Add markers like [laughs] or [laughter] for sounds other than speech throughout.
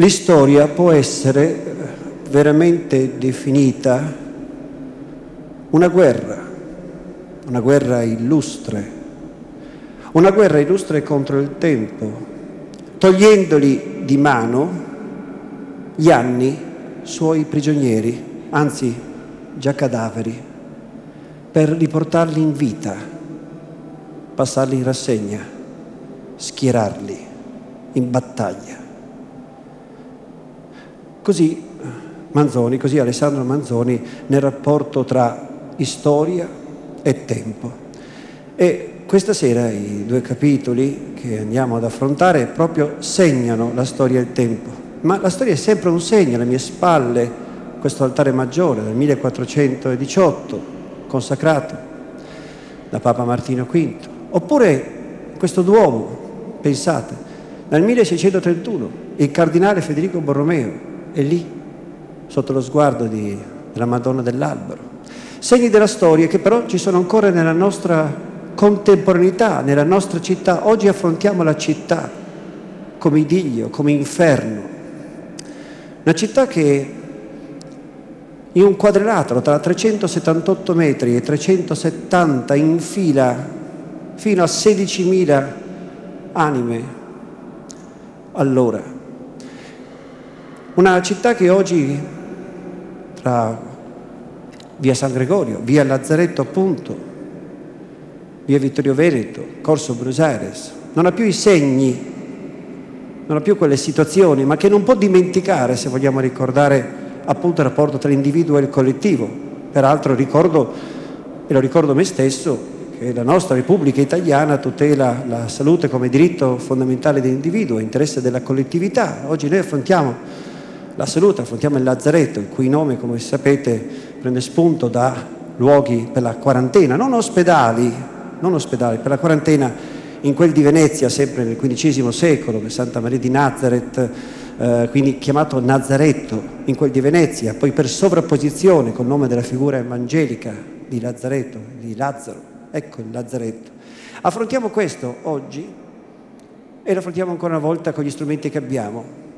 L'istoria può essere veramente definita una guerra, una guerra illustre, una guerra illustre contro il tempo, togliendogli di mano gli anni suoi prigionieri, anzi già cadaveri per riportarli in vita, passarli in rassegna, schierarli in battaglia. Così Manzoni, così Alessandro Manzoni nel rapporto tra storia e tempo. E questa sera i due capitoli che andiamo ad affrontare proprio segnano la storia e il tempo. Ma la storia è sempre un segno, alle mie spalle, questo altare maggiore del 1418, consacrato da Papa Martino V, oppure questo Duomo, pensate, nel 1631 il cardinale Federico Borromeo è lì, sotto lo sguardo di, della Madonna dell'Albero. Segni della storia che però ci sono ancora nella nostra contemporaneità, nella nostra città. Oggi affrontiamo la città come idillio, come inferno. Una città che in un quadrilatero tra 378 metri e 370 in fila fino a 16.000 anime all'ora. Una città che oggi tra via San Gregorio, via Lazzaretto appunto, via Vittorio Veneto, Corso Buenos Aires, non ha più i segni, non ha più quelle situazioni, ma che non può dimenticare se vogliamo ricordare appunto il rapporto tra l'individuo e il collettivo. Peraltro ricordo, e lo ricordo me stesso, che la nostra Repubblica Italiana tutela la salute come diritto fondamentale dell'individuo, interesse della collettività. Oggi noi affrontiamo la salute, affrontiamo il lazzaretto, il cui nome, come sapete, prende spunto da luoghi per la quarantena, non ospedali, non ospedali, per la quarantena in quel di Venezia, sempre nel XV secolo, per Santa Maria di Nazareth, eh, quindi chiamato Nazaretto in quel di Venezia, poi per sovrapposizione col nome della figura evangelica di Lazzaretto, di Lazzaro, ecco il Lazzaretto. Affrontiamo questo oggi e lo affrontiamo ancora una volta con gli strumenti che abbiamo,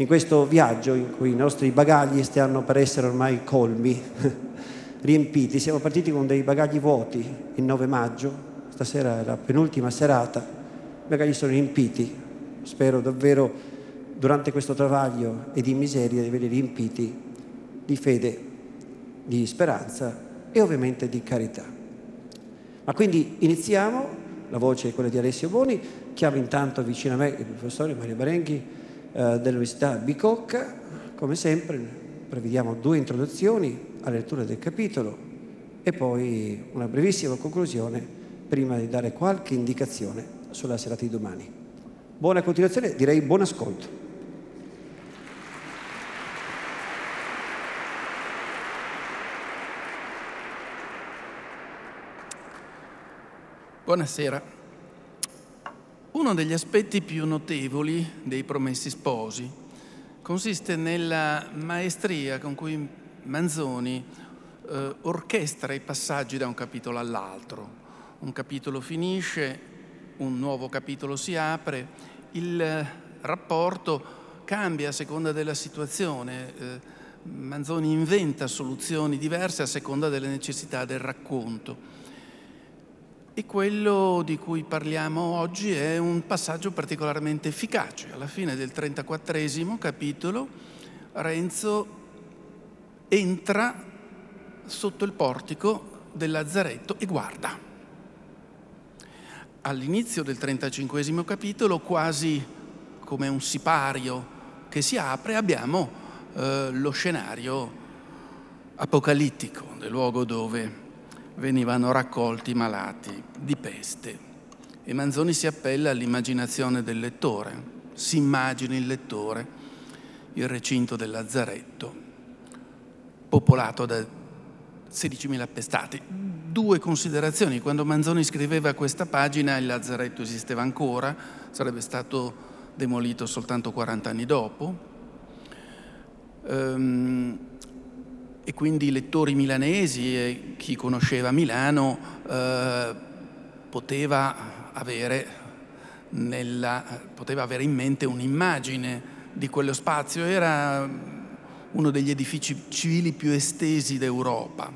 in questo viaggio in cui i nostri bagagli stanno per essere ormai colmi, [laughs] riempiti. Siamo partiti con dei bagagli vuoti il 9 maggio, stasera è la penultima serata, i bagagli sono riempiti, spero davvero durante questo travaglio e di miseria di averli riempiti di fede, di speranza e ovviamente di carità. Ma quindi iniziamo, la voce è quella di Alessio Boni, chiamo intanto vicino a me il professore Mario Barenghi eh, dell'Università Bicocca, come sempre prevediamo due introduzioni alla lettura del capitolo e poi una brevissima conclusione prima di dare qualche indicazione sulla serata di domani. Buona continuazione, direi buon ascolto. Buonasera. Uno degli aspetti più notevoli dei Promessi Sposi consiste nella maestria con cui Manzoni eh, orchestra i passaggi da un capitolo all'altro. Un capitolo finisce, un nuovo capitolo si apre, il rapporto cambia a seconda della situazione. Eh, Manzoni inventa soluzioni diverse a seconda delle necessità del racconto. E quello di cui parliamo oggi è un passaggio particolarmente efficace. Alla fine del 34 capitolo Renzo entra sotto il portico del Lazzaretto e guarda. All'inizio del 35 capitolo, quasi come un sipario che si apre, abbiamo eh, lo scenario apocalittico del luogo dove venivano raccolti malati di peste. E Manzoni si appella all'immaginazione del lettore. si immagini il lettore il recinto del Lazzaretto, popolato da 16.000 appestati. Due considerazioni. Quando Manzoni scriveva questa pagina il Lazzaretto esisteva ancora, sarebbe stato demolito soltanto 40 anni dopo. Ehm, e quindi i lettori milanesi e chi conosceva Milano eh, poteva, avere nella, poteva avere in mente un'immagine di quello spazio. Era uno degli edifici civili più estesi d'Europa.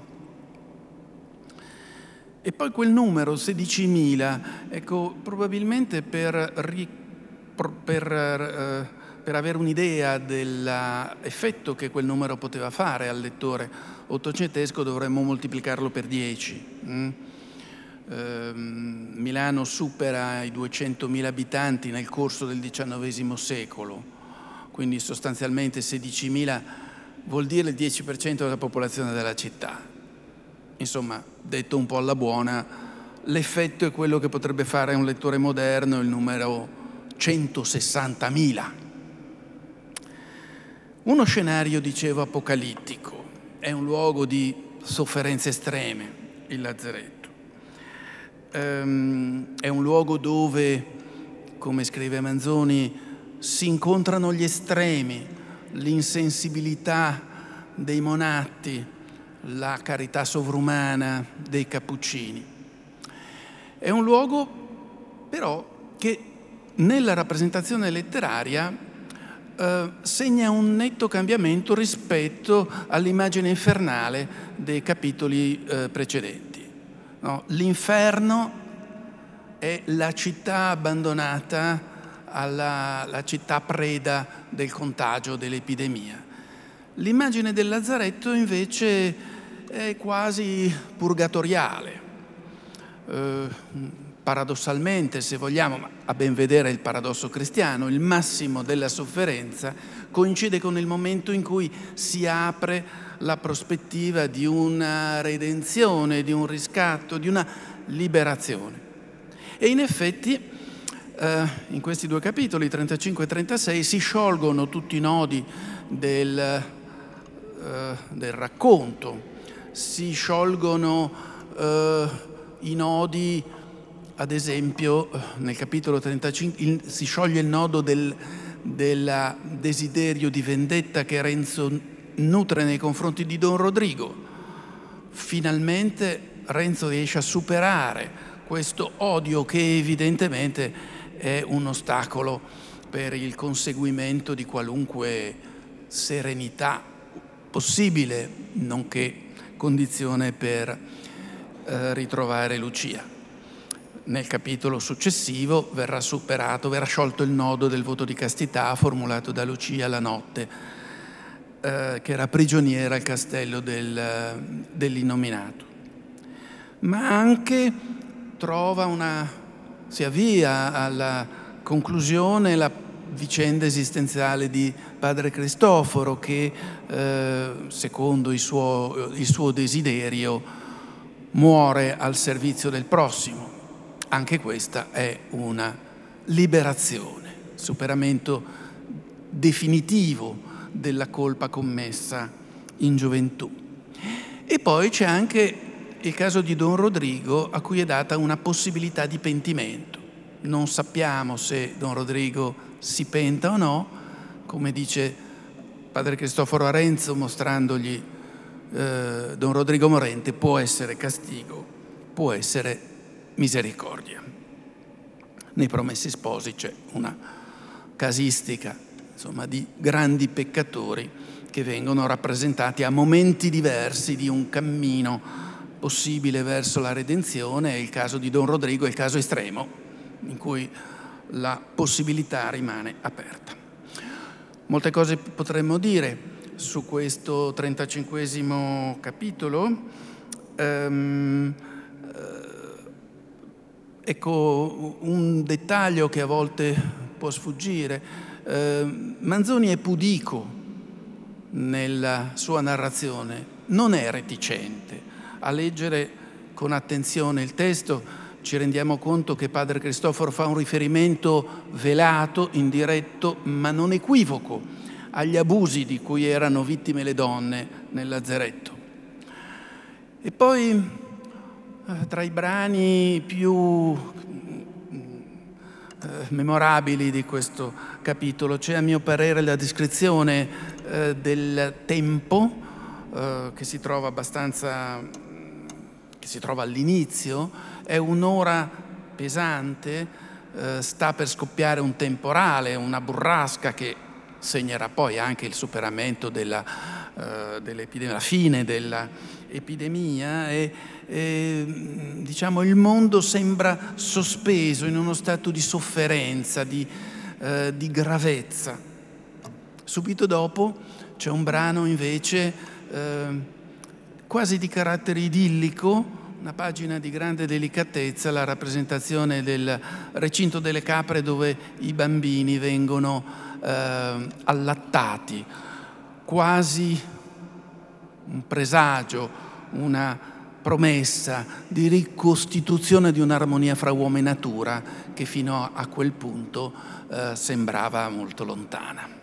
E poi quel numero, 16.000, ecco, probabilmente per, ri, per, eh, per avere un'idea dell'effetto che quel numero poteva fare al lettore ottocentesco dovremmo moltiplicarlo per 10. Mm? Eh, Milano supera i 200.000 abitanti nel corso del XIX secolo, quindi sostanzialmente 16.000 vuol dire il 10% della popolazione della città insomma, detto un po' alla buona, l'effetto è quello che potrebbe fare un lettore moderno, il numero 160.000. Uno scenario, dicevo, apocalittico, è un luogo di sofferenze estreme, il Lazzaretto. Ehm, è un luogo dove, come scrive Manzoni, si incontrano gli estremi, l'insensibilità dei monatti, la carità sovrumana dei Cappuccini. È un luogo però che nella rappresentazione letteraria eh, segna un netto cambiamento rispetto all'immagine infernale dei capitoli eh, precedenti. No? L'inferno è la città abbandonata alla la città preda del contagio, dell'epidemia. L'immagine del Lazzaretto invece è quasi purgatoriale. Eh, paradossalmente, se vogliamo, ma a ben vedere il paradosso cristiano, il massimo della sofferenza coincide con il momento in cui si apre la prospettiva di una redenzione, di un riscatto, di una liberazione. E in effetti eh, in questi due capitoli, 35 e 36, si sciolgono tutti i nodi del, eh, del racconto si sciolgono eh, i nodi, ad esempio nel capitolo 35 il, si scioglie il nodo del, del desiderio di vendetta che Renzo nutre nei confronti di Don Rodrigo. Finalmente Renzo riesce a superare questo odio che evidentemente è un ostacolo per il conseguimento di qualunque serenità possibile, nonché condizione per eh, ritrovare Lucia. Nel capitolo successivo verrà superato, verrà sciolto il nodo del voto di castità formulato da Lucia la notte, eh, che era prigioniera al castello del, dell'innominato. Ma anche trova una, si avvia alla conclusione la vicenda esistenziale di padre Cristoforo che, eh, secondo il suo, il suo desiderio, muore al servizio del prossimo. Anche questa è una liberazione, superamento definitivo della colpa commessa in gioventù. E poi c'è anche il caso di Don Rodrigo a cui è data una possibilità di pentimento. Non sappiamo se Don Rodrigo si penta o no, come dice padre Cristoforo Arenzo mostrandogli eh, Don Rodrigo Morente, può essere castigo, può essere misericordia. Nei promessi sposi c'è una casistica insomma, di grandi peccatori che vengono rappresentati a momenti diversi di un cammino possibile verso la redenzione. Il caso di Don Rodrigo è il caso estremo, in cui la possibilità rimane aperta. Molte cose potremmo dire su questo 35 capitolo. Um, ecco un dettaglio che a volte può sfuggire. Uh, Manzoni è pudico nella sua narrazione, non è reticente a leggere con attenzione il testo ci rendiamo conto che padre Cristoforo fa un riferimento velato, indiretto, ma non equivoco agli abusi di cui erano vittime le donne nel lazzeretto. E poi eh, tra i brani più eh, memorabili di questo capitolo c'è a mio parere la descrizione eh, del tempo che si trova abbastanza che si trova all'inizio. È un'ora pesante sta per scoppiare un temporale una burrasca che segnerà poi anche il superamento della, la fine dell'epidemia e eh, diciamo, il mondo sembra sospeso in uno stato di sofferenza, di, eh, di gravezza. Subito dopo c'è un brano invece eh, quasi di carattere idillico, una pagina di grande delicatezza, la rappresentazione del recinto delle capre dove i bambini vengono eh, allattati, quasi un presagio, una promessa di ricostituzione di un'armonia fra uomo e natura che fino a quel punto eh, sembrava molto lontana.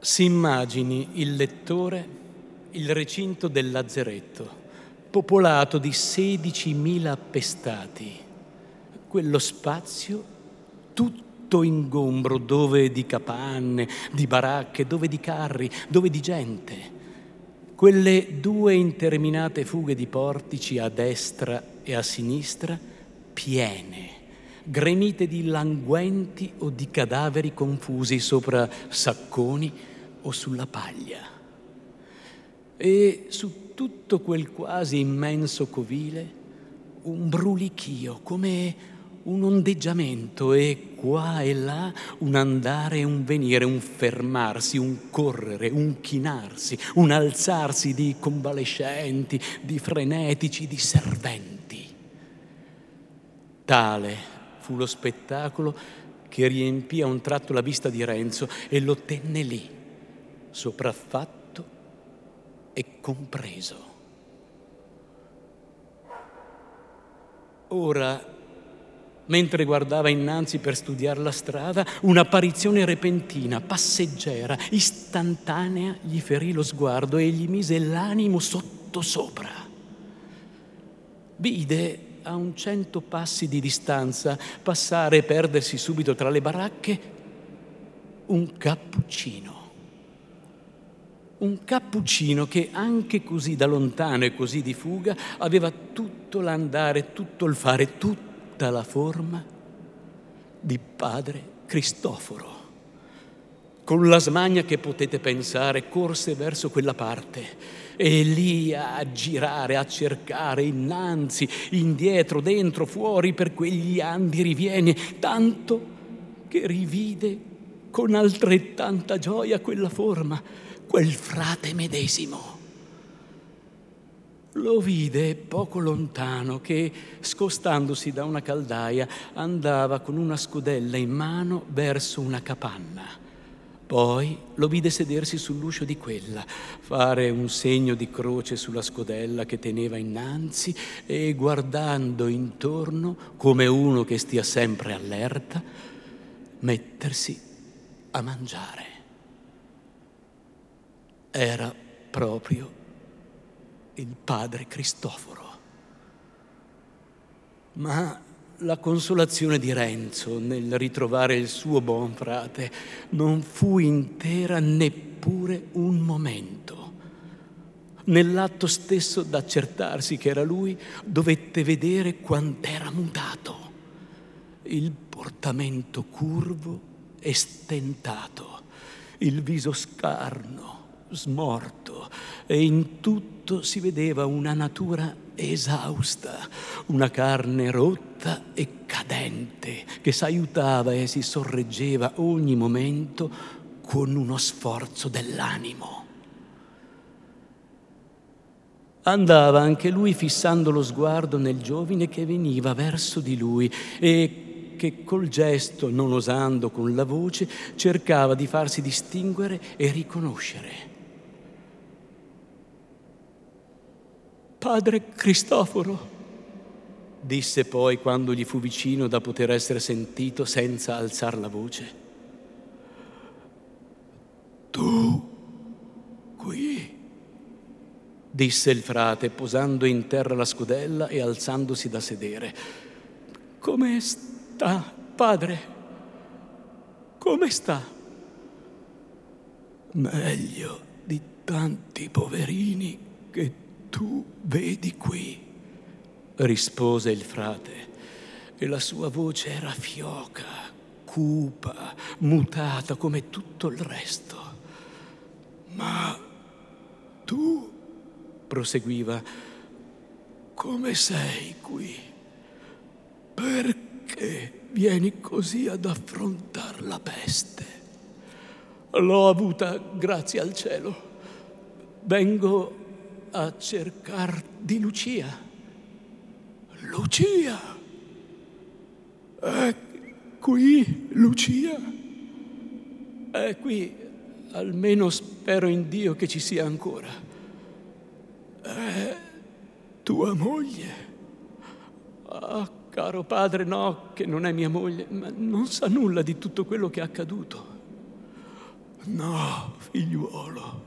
Si immagini il lettore il recinto del lazzeretto, popolato di 16.000 appestati, quello spazio tutto ingombro dove di capanne, di baracche, dove di carri, dove di gente, quelle due interminate fughe di portici a destra e a sinistra piene gremite di languenti o di cadaveri confusi sopra sacconi o sulla paglia. E su tutto quel quasi immenso covile un brulichio, come un ondeggiamento e qua e là un andare e un venire, un fermarsi, un correre, un chinarsi, un alzarsi di convalescenti, di frenetici, di serventi. Tale fu lo spettacolo che riempì a un tratto la vista di Renzo e lo tenne lì sopraffatto e compreso. Ora, mentre guardava innanzi per studiare la strada, un'apparizione repentina, passeggera, istantanea gli ferì lo sguardo e gli mise l'animo sottosopra. Vide a un cento passi di distanza passare e perdersi subito tra le baracche un cappuccino un cappuccino che anche così da lontano e così di fuga aveva tutto l'andare, tutto il fare, tutta la forma di padre Cristoforo. Con la smania che potete pensare, corse verso quella parte e lì a girare, a cercare innanzi, indietro, dentro, fuori per quegli andi rivieni, tanto che rivide con altrettanta gioia quella forma quel frate medesimo. Lo vide poco lontano che, scostandosi da una caldaia, andava con una scudella in mano verso una capanna. Poi lo vide sedersi sull'uscio di quella, fare un segno di croce sulla scodella che teneva innanzi e guardando intorno, come uno che stia sempre allerta, mettersi a mangiare era proprio il padre Cristoforo. Ma la consolazione di Renzo nel ritrovare il suo buon frate non fu intera neppure un momento. Nell'atto stesso d'accertarsi che era lui, dovette vedere quant'era mutato. Il portamento curvo e stentato, il viso scarno, smorto, e in tutto si vedeva una natura esausta, una carne rotta e cadente che s'aiutava e si sorreggeva ogni momento con uno sforzo dell'animo. Andava anche lui fissando lo sguardo nel giovine che veniva verso di lui e che col gesto, non osando con la voce, cercava di farsi distinguere e riconoscere. Padre Cristoforo, disse poi quando gli fu vicino da poter essere sentito senza alzar la voce. Tu qui? disse il frate, posando in terra la scudella e alzandosi da sedere. Come sta, padre? Come sta? Meglio di tanti poverini che tu vedi qui, rispose il frate, e la sua voce era fioca, cupa, mutata come tutto il resto. Ma tu proseguiva, come sei qui? Perché vieni così ad affrontare la peste? L'ho avuta grazie al cielo. Vengo a cercar di Lucia. Lucia! È qui Lucia? È qui, almeno spero in Dio che ci sia ancora. È tua moglie? Ah, caro padre, no, che non è mia moglie, ma non sa nulla di tutto quello che è accaduto. No, figliuolo,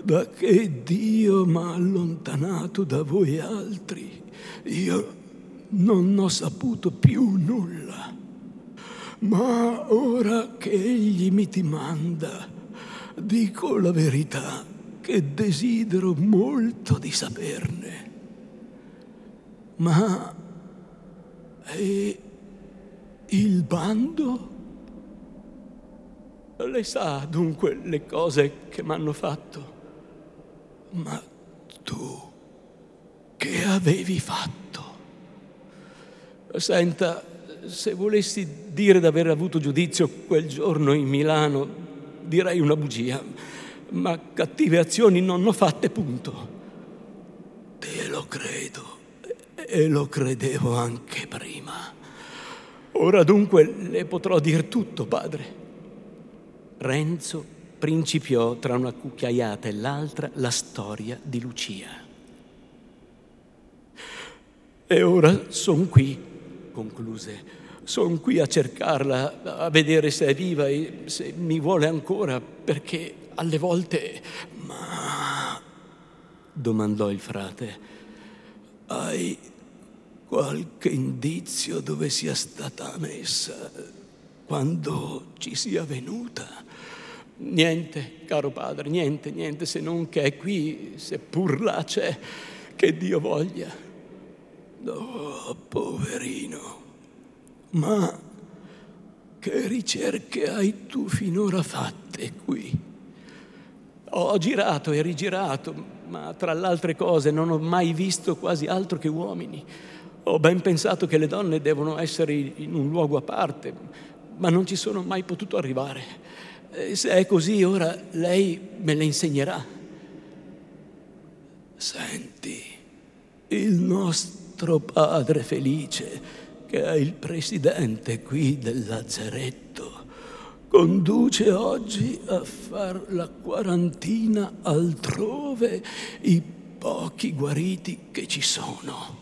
da che Dio mi ha allontanato da voi altri, io non ho saputo più nulla. Ma ora che Egli mi ti manda, dico la verità che desidero molto di saperne. Ma e il bando? Lei sa dunque le cose che mi hanno fatto. Ma tu che avevi fatto? Senta, se volessi dire d'aver avuto giudizio quel giorno in Milano, direi una bugia ma cattive azioni non ho fatte, punto. Te lo credo e lo credevo anche prima. Ora dunque le potrò dir tutto, padre. Renzo principiò tra una cucchiaiata e l'altra la storia di Lucia. E ora sono qui, concluse. Sono qui a cercarla, a vedere se è viva e se mi vuole ancora, perché alle volte... Ma... domandò il frate, hai qualche indizio dove sia stata messa quando ci sia venuta? Niente, caro padre, niente, niente, se non che è qui, seppur là c'è, che Dio voglia. Oh, poverino. Ma che ricerche hai tu finora fatte qui? Ho girato e rigirato, ma tra le altre cose non ho mai visto quasi altro che uomini. Ho ben pensato che le donne devono essere in un luogo a parte, ma non ci sono mai potuto arrivare. Se è così, ora lei me le insegnerà. Senti, il nostro padre felice, che è il presidente qui del lazzaretto, conduce oggi a far la quarantina altrove i pochi guariti che ci sono.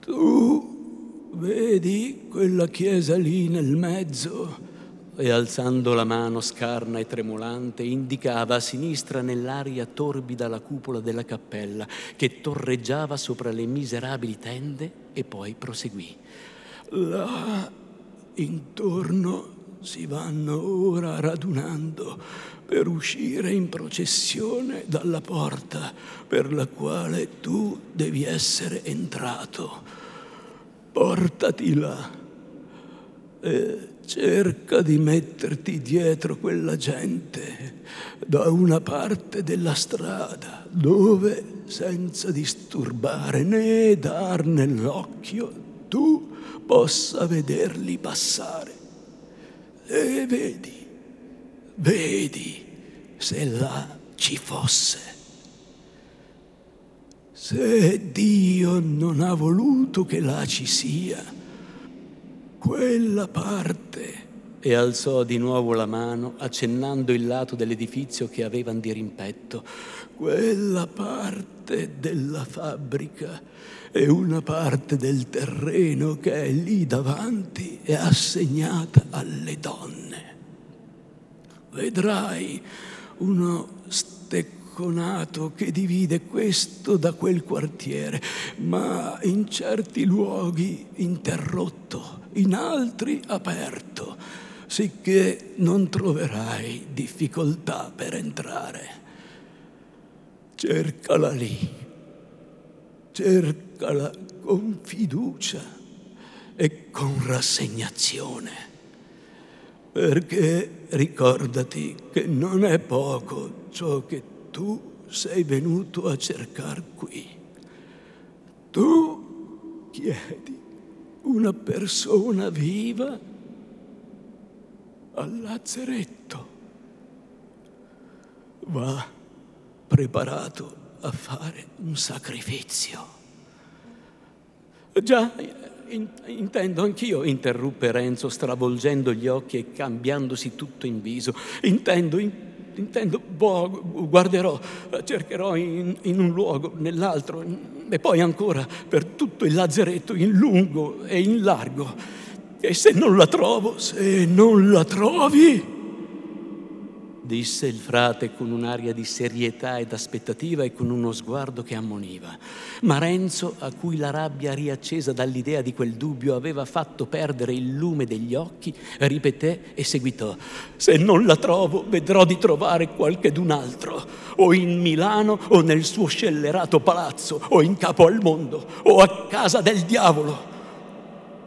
Tu vedi quella chiesa lì nel mezzo? E alzando la mano scarna e tremolante, indicava a sinistra nell'aria torbida la cupola della cappella che torreggiava sopra le miserabili tende e poi proseguì. Là intorno si vanno ora radunando per uscire in processione dalla porta per la quale tu devi essere entrato. Portati là e cerca di metterti dietro quella gente da una parte della strada dove, senza disturbare né dar nell'occhio, tu possa vederli passare. E vedi, vedi se là ci fosse. Se Dio non ha voluto che là ci sia, quella parte. E alzò di nuovo la mano, accennando il lato dell'edifizio che avevano di rimpetto. Quella parte della fabbrica e una parte del terreno che è lì davanti è assegnata alle donne. Vedrai uno stecconato che divide questo da quel quartiere, ma in certi luoghi interrotto, in altri aperto, sicché non troverai difficoltà per entrare. Cercala lì cercala con fiducia e con rassegnazione, perché ricordati che non è poco ciò che tu sei venuto a cercare qui. Tu chiedi una persona viva al lazzeretto. Va preparato a fare un sacrificio. Già, in, intendo anch'io, interruppe Renzo, stravolgendo gli occhi e cambiandosi tutto in viso. Intendo, in, intendo, boh, guarderò, cercherò in, in un luogo, nell'altro, e poi ancora per tutto il lazzeretto, in lungo e in largo. E se non la trovo, se non la trovi disse il frate con un'aria di serietà ed aspettativa e con uno sguardo che ammoniva. Ma Renzo, a cui la rabbia riaccesa dall'idea di quel dubbio aveva fatto perdere il lume degli occhi, ripeté e seguitò: Se non la trovo, vedrò di trovare qualche d'un altro, o in Milano o nel suo scellerato palazzo, o in capo al mondo, o a casa del diavolo.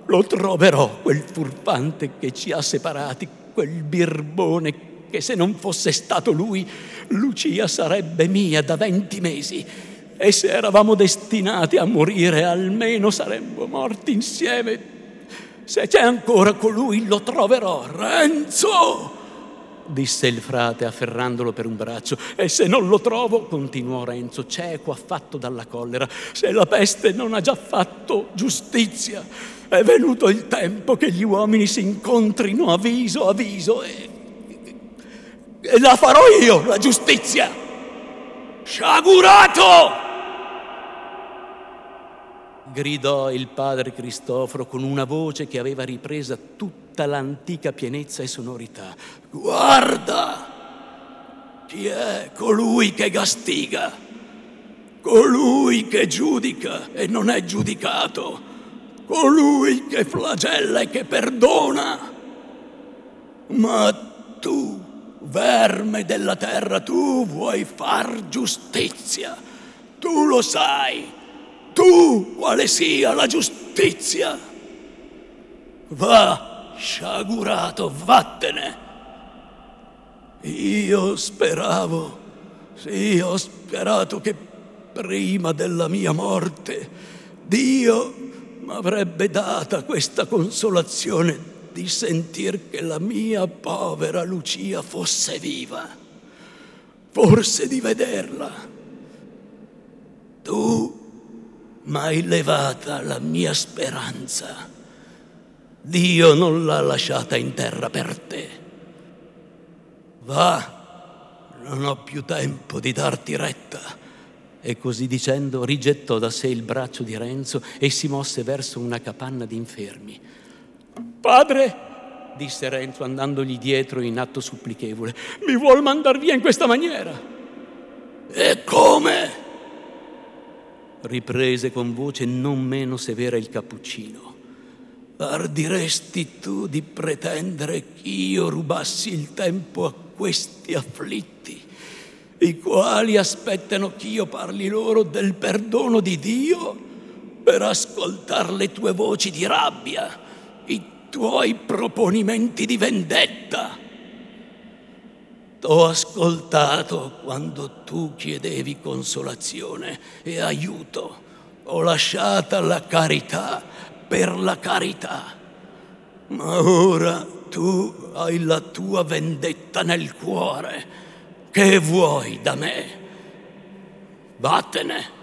Lo troverò, quel furfante che ci ha separati, quel birbone che se non fosse stato lui, Lucia sarebbe mia da venti mesi. E se eravamo destinati a morire, almeno saremmo morti insieme. Se c'è ancora colui, lo troverò. Renzo! disse il frate afferrandolo per un braccio. E se non lo trovo, continuò Renzo, cieco affatto dalla collera, se la peste non ha già fatto giustizia, è venuto il tempo che gli uomini si incontrino a viso a viso e la farò io, la giustizia. Sciagurato! gridò il padre Cristoforo con una voce che aveva ripresa tutta l'antica pienezza e sonorità. Guarda! Chi è colui che castiga? Colui che giudica e non è giudicato? Colui che flagella e che perdona? Ma tu verme della terra, tu vuoi far giustizia. Tu lo sai, tu quale sia la giustizia. Va, sciagurato, vattene. Io speravo, sì, ho sperato che prima della mia morte Dio mi avrebbe data questa consolazione di sentir che la mia povera Lucia fosse viva, forse di vederla. Tu m'hai levata la mia speranza. Dio non l'ha lasciata in terra per te. Va, non ho più tempo di darti retta. E così dicendo rigettò da sé il braccio di Renzo e si mosse verso una capanna di infermi. Padre, disse Renzo andandogli dietro in atto supplichevole, mi vuol mandar via in questa maniera. E come? riprese con voce non meno severa il cappuccino. Ardiresti tu di pretendere che io rubassi il tempo a questi afflitti, i quali aspettano che io parli loro del perdono di Dio per ascoltare le tue voci di rabbia? I tuoi proponimenti di vendetta. T'ho ascoltato quando tu chiedevi consolazione e aiuto. Ho lasciata la carità per la carità. Ma ora tu hai la tua vendetta nel cuore. Che vuoi da me? Vattene.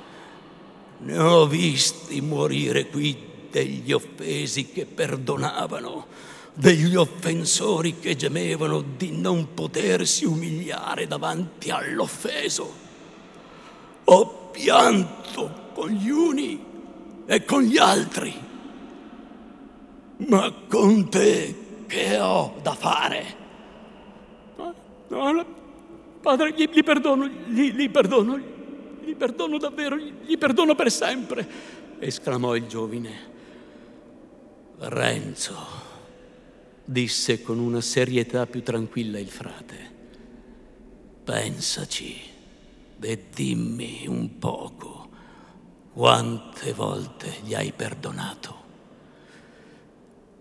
Ne ho visti morire qui degli offesi che perdonavano, degli offensori che gemevano di non potersi umiliare davanti all'offeso. Ho pianto con gli uni e con gli altri, ma con te che ho da fare? No, no, padre, gli, gli perdono, gli, gli perdono, gli perdono davvero, gli perdono per sempre, esclamò il giovine. Renzo, disse con una serietà più tranquilla il frate, pensaci e dimmi un poco quante volte gli hai perdonato.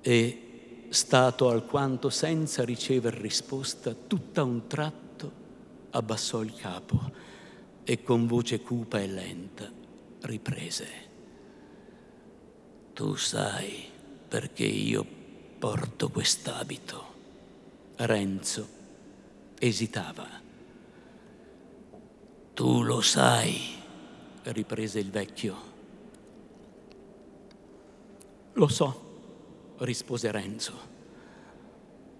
E, stato alquanto senza ricever risposta, tutta un tratto abbassò il capo e con voce cupa e lenta riprese. Tu sai perché io porto quest'abito. Renzo esitava. Tu lo sai, riprese il vecchio. Lo so, rispose Renzo.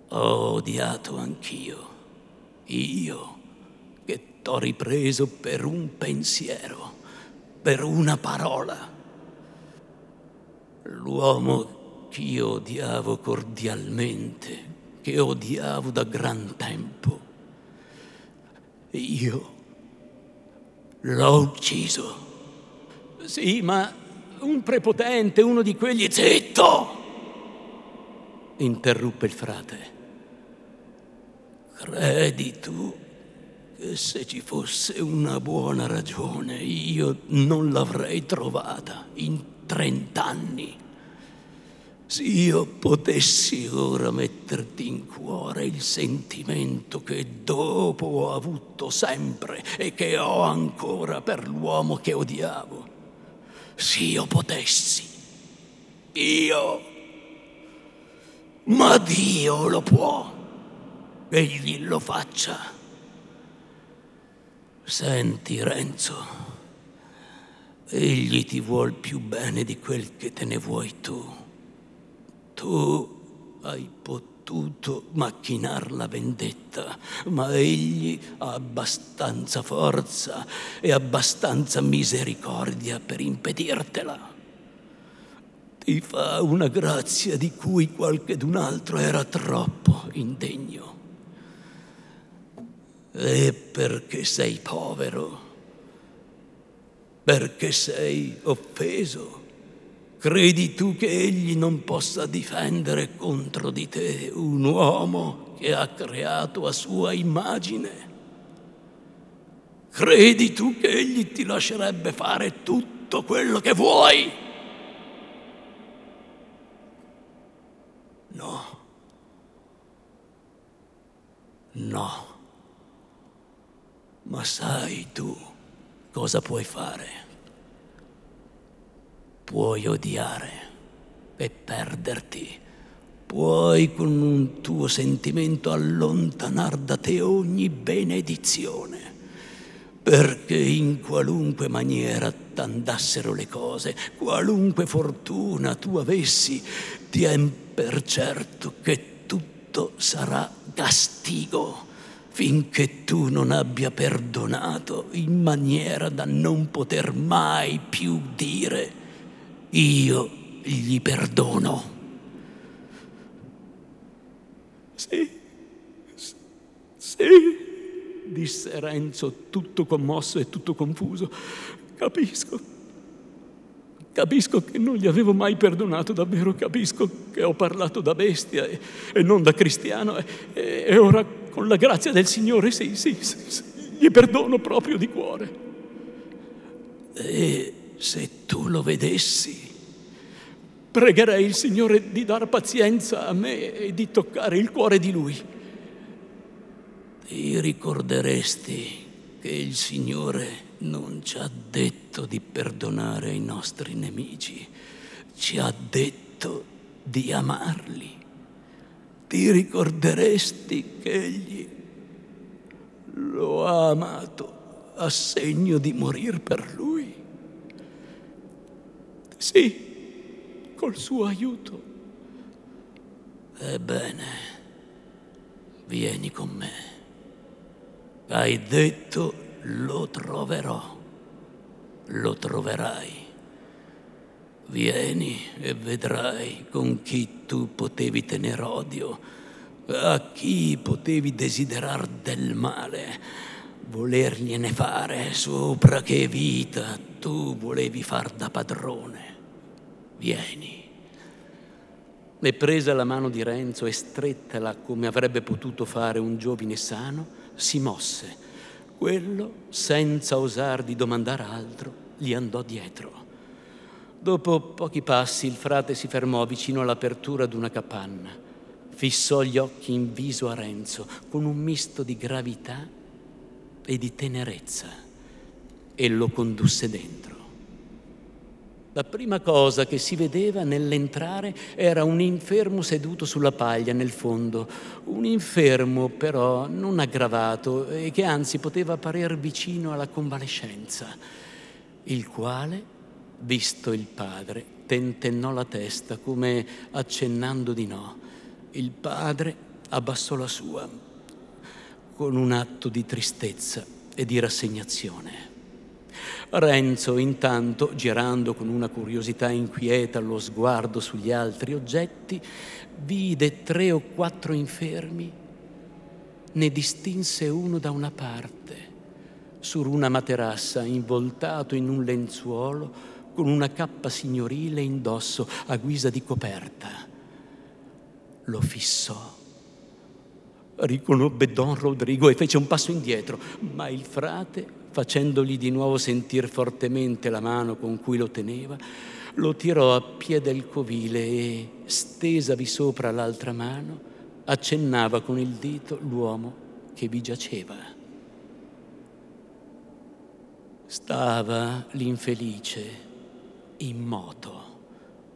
Ho odiato anch'io, io che t'ho ripreso per un pensiero, per una parola. L'uomo che io odiavo cordialmente, che odiavo da gran tempo. Io l'ho ucciso. Sì, ma un prepotente, uno di quegli... Zitto! interruppe il frate. Credi tu che se ci fosse una buona ragione io non l'avrei trovata in trent'anni? Se io potessi ora metterti in cuore il sentimento che dopo ho avuto sempre e che ho ancora per l'uomo che odiavo, se io potessi, io, ma Dio lo può, egli lo faccia. Senti Renzo, egli ti vuol più bene di quel che te ne vuoi tu. Tu hai potuto macchinar la vendetta, ma egli ha abbastanza forza e abbastanza misericordia per impedirtela. Ti fa una grazia di cui qualchedun altro era troppo indegno. E perché sei povero, perché sei offeso, Credi tu che egli non possa difendere contro di te un uomo che ha creato a sua immagine? Credi tu che egli ti lascerebbe fare tutto quello che vuoi? No. No. Ma sai tu cosa puoi fare? Puoi odiare e perderti. Puoi con un tuo sentimento allontanar da te ogni benedizione. Perché in qualunque maniera t'andassero le cose, qualunque fortuna tu avessi, tien per certo che tutto sarà castigo finché tu non abbia perdonato in maniera da non poter mai più dire io gli perdono. Sì, sì, disse Renzo, tutto commosso e tutto confuso. Capisco. Capisco che non gli avevo mai perdonato davvero, capisco che ho parlato da bestia e, e non da cristiano e, e, ora con la grazia del Signore sì, sì, sì, sì, gli perdono proprio di cuore. E se tu lo vedessi, Pregherei il Signore di dar pazienza a me e di toccare il cuore di Lui. Ti ricorderesti che il Signore non ci ha detto di perdonare i nostri nemici, ci ha detto di amarli. Ti ricorderesti che Egli lo ha amato a segno di morir per Lui? Sì col suo aiuto. Ebbene, vieni con me. Hai detto lo troverò. Lo troverai. Vieni e vedrai con chi tu potevi tener odio, a chi potevi desiderar del male, volergliene fare sopra che vita tu volevi far da padrone. Vieni. E presa la mano di Renzo e strettala come avrebbe potuto fare un giovine sano, si mosse. Quello, senza osar di domandare altro, gli andò dietro. Dopo pochi passi il frate si fermò vicino all'apertura d'una capanna. Fissò gli occhi in viso a Renzo con un misto di gravità e di tenerezza e lo condusse dentro. La prima cosa che si vedeva nell'entrare era un infermo seduto sulla paglia nel fondo, un infermo però non aggravato e che anzi poteva parer vicino alla convalescenza, il quale, visto il padre, tentennò la testa come accennando di no. Il padre abbassò la sua con un atto di tristezza e di rassegnazione. Renzo, intanto, girando con una curiosità inquieta lo sguardo sugli altri oggetti, vide tre o quattro infermi, ne distinse uno da una parte, su una materassa, involtato in un lenzuolo, con una cappa signorile indosso a guisa di coperta. Lo fissò riconobbe Don Rodrigo e fece un passo indietro, ma il frate facendogli di nuovo sentir fortemente la mano con cui lo teneva, lo tirò a piede del covile e, stesavi sopra l'altra mano, accennava con il dito l'uomo che vi giaceva. Stava l'infelice immoto,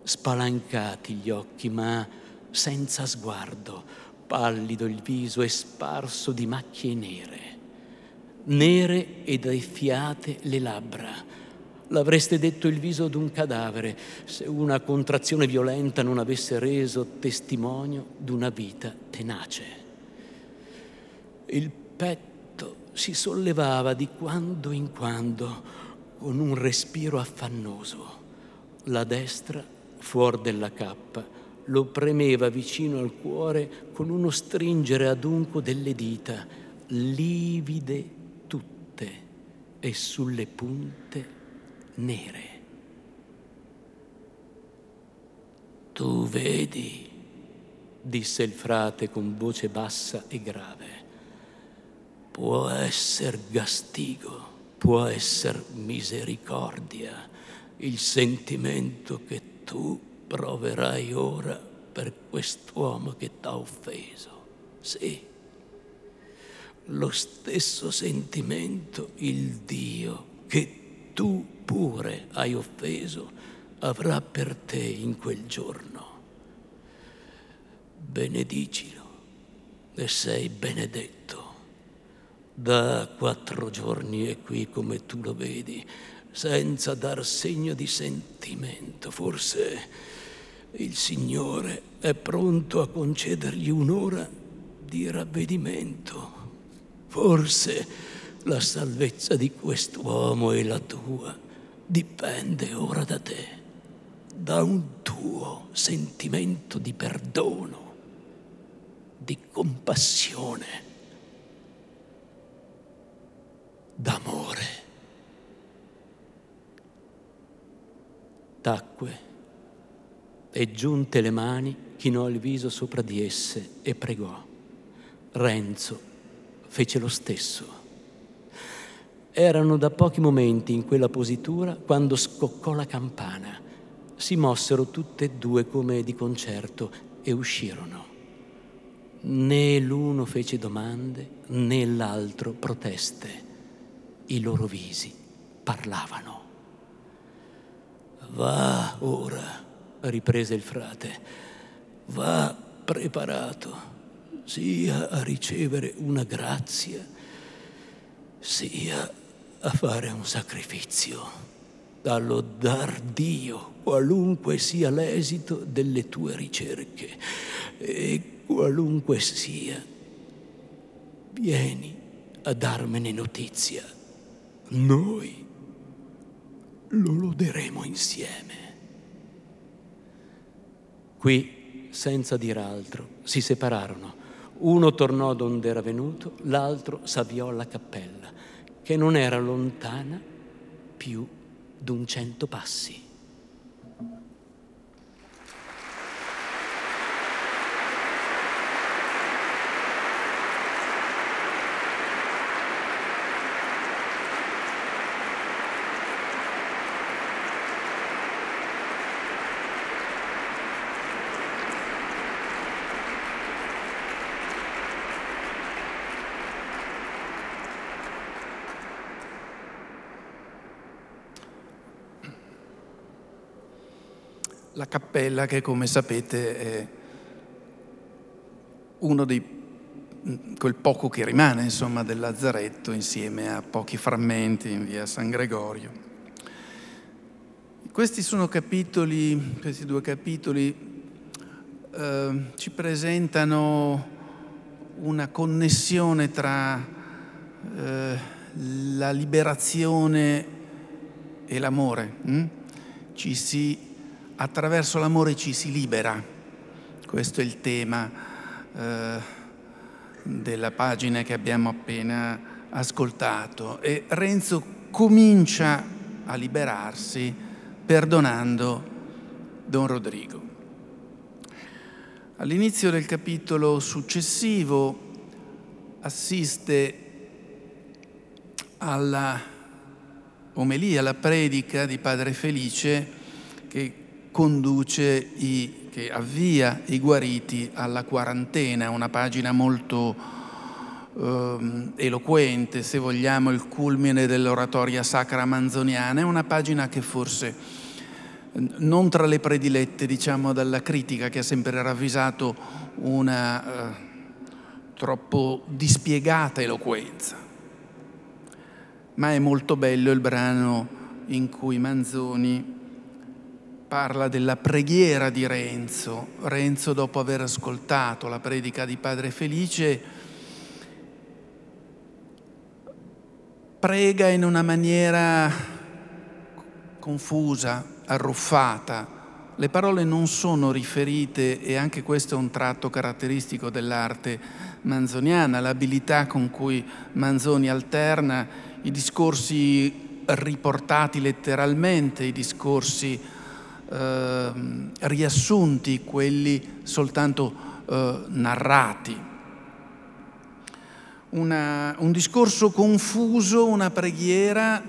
spalancati gli occhi, ma senza sguardo, pallido il viso e sparso di macchie nere nere ed effiate le labbra. L'avreste detto il viso d'un cadavere se una contrazione violenta non avesse reso testimonio d'una vita tenace. Il petto si sollevava di quando in quando con un respiro affannoso. La destra, fuori della cappa, lo premeva vicino al cuore con uno stringere adunco delle dita, livide e sulle punte nere. Tu vedi, disse il frate con voce bassa e grave, può essere gastigo, può essere misericordia il sentimento che tu proverai ora per quest'uomo che t'ha offeso. Sì lo stesso sentimento il Dio che tu pure hai offeso avrà per te in quel giorno. Benedicilo e sei benedetto. Da quattro giorni è qui come tu lo vedi, senza dar segno di sentimento. Forse il Signore è pronto a concedergli un'ora di ravvedimento Forse la salvezza di quest'uomo e la tua dipende ora da te, da un tuo sentimento di perdono, di compassione, d'amore. Tacque e giunte le mani chinò il viso sopra di esse e pregò. Renzo fece lo stesso. Erano da pochi momenti in quella positura quando scoccò la campana si mossero tutte e due come di concerto e uscirono. Né l'uno fece domande, né l'altro proteste. I loro visi parlavano. Va ora, riprese il frate, va preparato sia a ricevere una grazia, sia a fare un sacrificio, da lodar Dio, qualunque sia l'esito delle tue ricerche e qualunque sia. Vieni a darmene notizia. Noi lo loderemo insieme. Qui, senza dir altro, si separarono. Uno tornò donde era venuto, l'altro s'avviò alla cappella, che non era lontana più d'un cento passi. La cappella che come sapete è uno dei quel poco che rimane insomma del lazzaretto insieme a pochi frammenti in via San Gregorio. Questi sono capitoli, questi due capitoli eh, ci presentano una connessione tra eh, la liberazione e l'amore. Hm? Ci si attraverso l'amore ci si libera. Questo è il tema eh, della pagina che abbiamo appena ascoltato. E Renzo comincia a liberarsi perdonando Don Rodrigo. All'inizio del capitolo successivo assiste alla omelia, alla predica di Padre Felice conduce i, che avvia i guariti alla quarantena, una pagina molto eh, eloquente, se vogliamo, il culmine dell'oratoria sacra manzoniana, è una pagina che forse non tra le predilette, diciamo, dalla critica che ha sempre ravvisato una eh, troppo dispiegata eloquenza. Ma è molto bello il brano in cui Manzoni parla della preghiera di Renzo. Renzo, dopo aver ascoltato la predica di Padre Felice, prega in una maniera confusa, arruffata. Le parole non sono riferite, e anche questo è un tratto caratteristico dell'arte manzoniana, l'abilità con cui Manzoni alterna i discorsi riportati letteralmente, i discorsi eh, riassunti, quelli soltanto eh, narrati. Una, un discorso confuso, una preghiera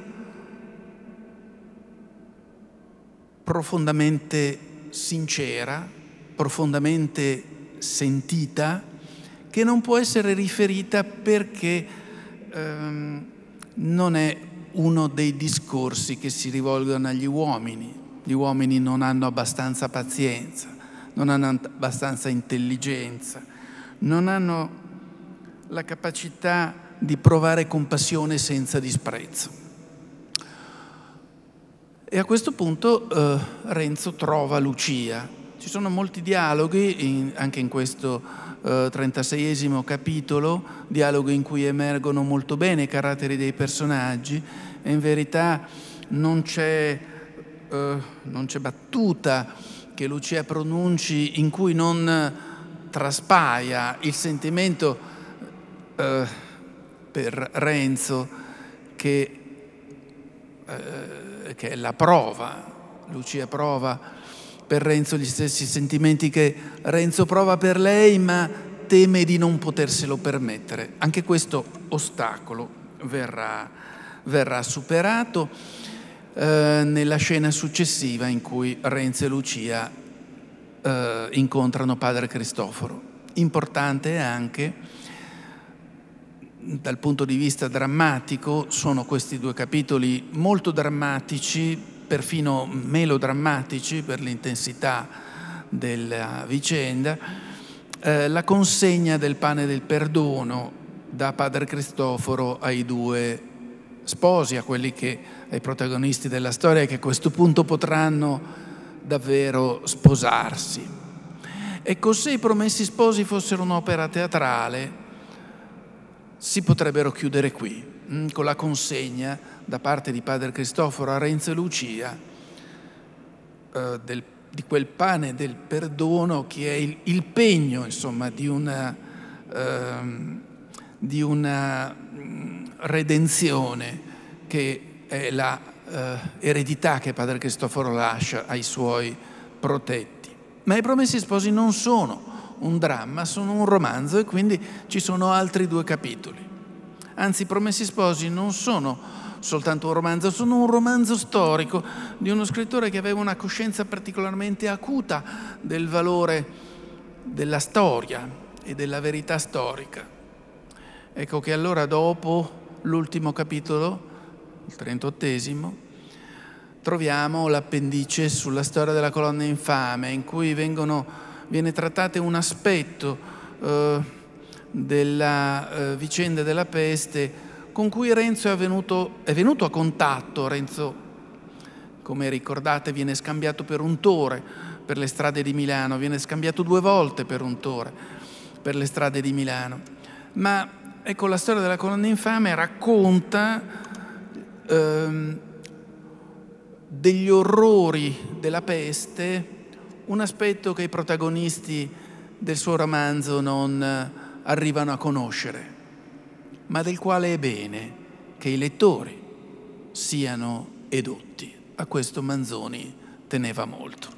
profondamente sincera, profondamente sentita, che non può essere riferita perché ehm, non è uno dei discorsi che si rivolgono agli uomini, gli uomini non hanno abbastanza pazienza, non hanno abbastanza intelligenza, non hanno la capacità di provare compassione senza disprezzo. E a questo punto eh, Renzo trova Lucia. Ci sono molti dialoghi, in, anche in questo eh, 36esimo capitolo, dialoghi in cui emergono molto bene i caratteri dei personaggi e in verità non c'è eh, non c'è battuta che Lucia pronunci in cui non traspaia il sentimento eh, per Renzo che, eh, che è la prova. Lucia prova per Renzo gli stessi sentimenti che Renzo prova per lei, ma teme di non poterselo permettere. Anche questo ostacolo verrà, verrà superato eh, nella scena successiva in cui Renzo e Lucia eh, incontrano padre Cristoforo. Importante anche dal punto di vista drammatico sono questi due capitoli molto drammatici, perfino melodrammatici per l'intensità della vicenda, eh, la consegna del pane del perdono da padre Cristoforo ai due sposi, a quelli che, ai protagonisti della storia che a questo punto potranno davvero sposarsi. Ecco, se i promessi sposi fossero un'opera teatrale, si potrebbero chiudere qui, mm, con la consegna da parte di padre Cristoforo a Renzo e Lucia eh, del, di quel pane del perdono che è il, il pegno, insomma, di una, eh, di una redenzione che è la eh, eredità che padre Cristoforo lascia ai suoi protetti. Ma i promessi sposi non sono un dramma, sono un romanzo e quindi ci sono altri due capitoli. Anzi, i Promessi Sposi non sono soltanto un romanzo, sono un romanzo storico di uno scrittore che aveva una coscienza particolarmente acuta del valore della storia e della verità storica. Ecco che allora dopo l'ultimo capitolo, il 38 troviamo l'appendice sulla storia della colonna infame, in cui vengono viene trattato un aspetto eh, della eh, vicenda della peste con cui Renzo è venuto, è venuto a contatto. Renzo, come ricordate, viene scambiato per un tore per le strade di Milano, viene scambiato due volte per un tore per le strade di Milano. Ma ecco, la storia della colonna infame racconta ehm, degli orrori della peste un aspetto che i protagonisti del suo romanzo non arrivano a conoscere, ma del quale è bene che i lettori siano edotti. A questo Manzoni teneva molto.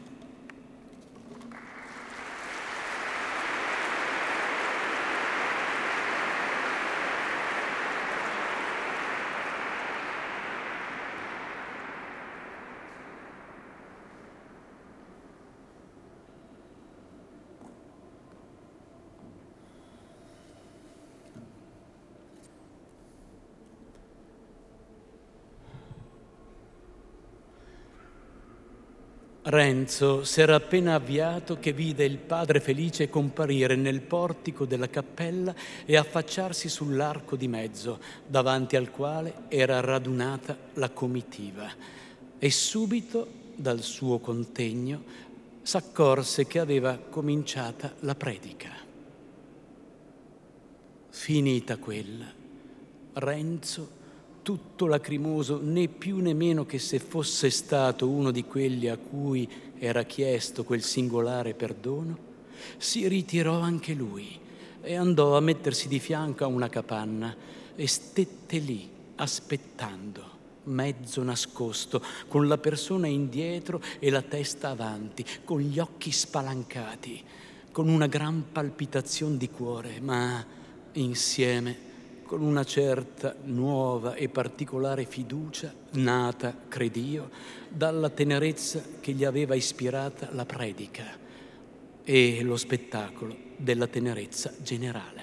Renzo s'era appena avviato che vide il padre Felice comparire nel portico della cappella e affacciarsi sull'arco di mezzo, davanti al quale era radunata la comitiva. E subito, dal suo contegno, s'accorse che aveva cominciata la predica. Finita quella, Renzo tutto lacrimoso, né più né meno che se fosse stato uno di quelli a cui era chiesto quel singolare perdono, si ritirò anche lui e andò a mettersi di fianco a una capanna e stette lì aspettando, mezzo nascosto, con la persona indietro e la testa avanti, con gli occhi spalancati, con una gran palpitazione di cuore, ma insieme con una certa nuova e particolare fiducia, nata, credio, dalla tenerezza che gli aveva ispirata la predica e lo spettacolo della tenerezza generale.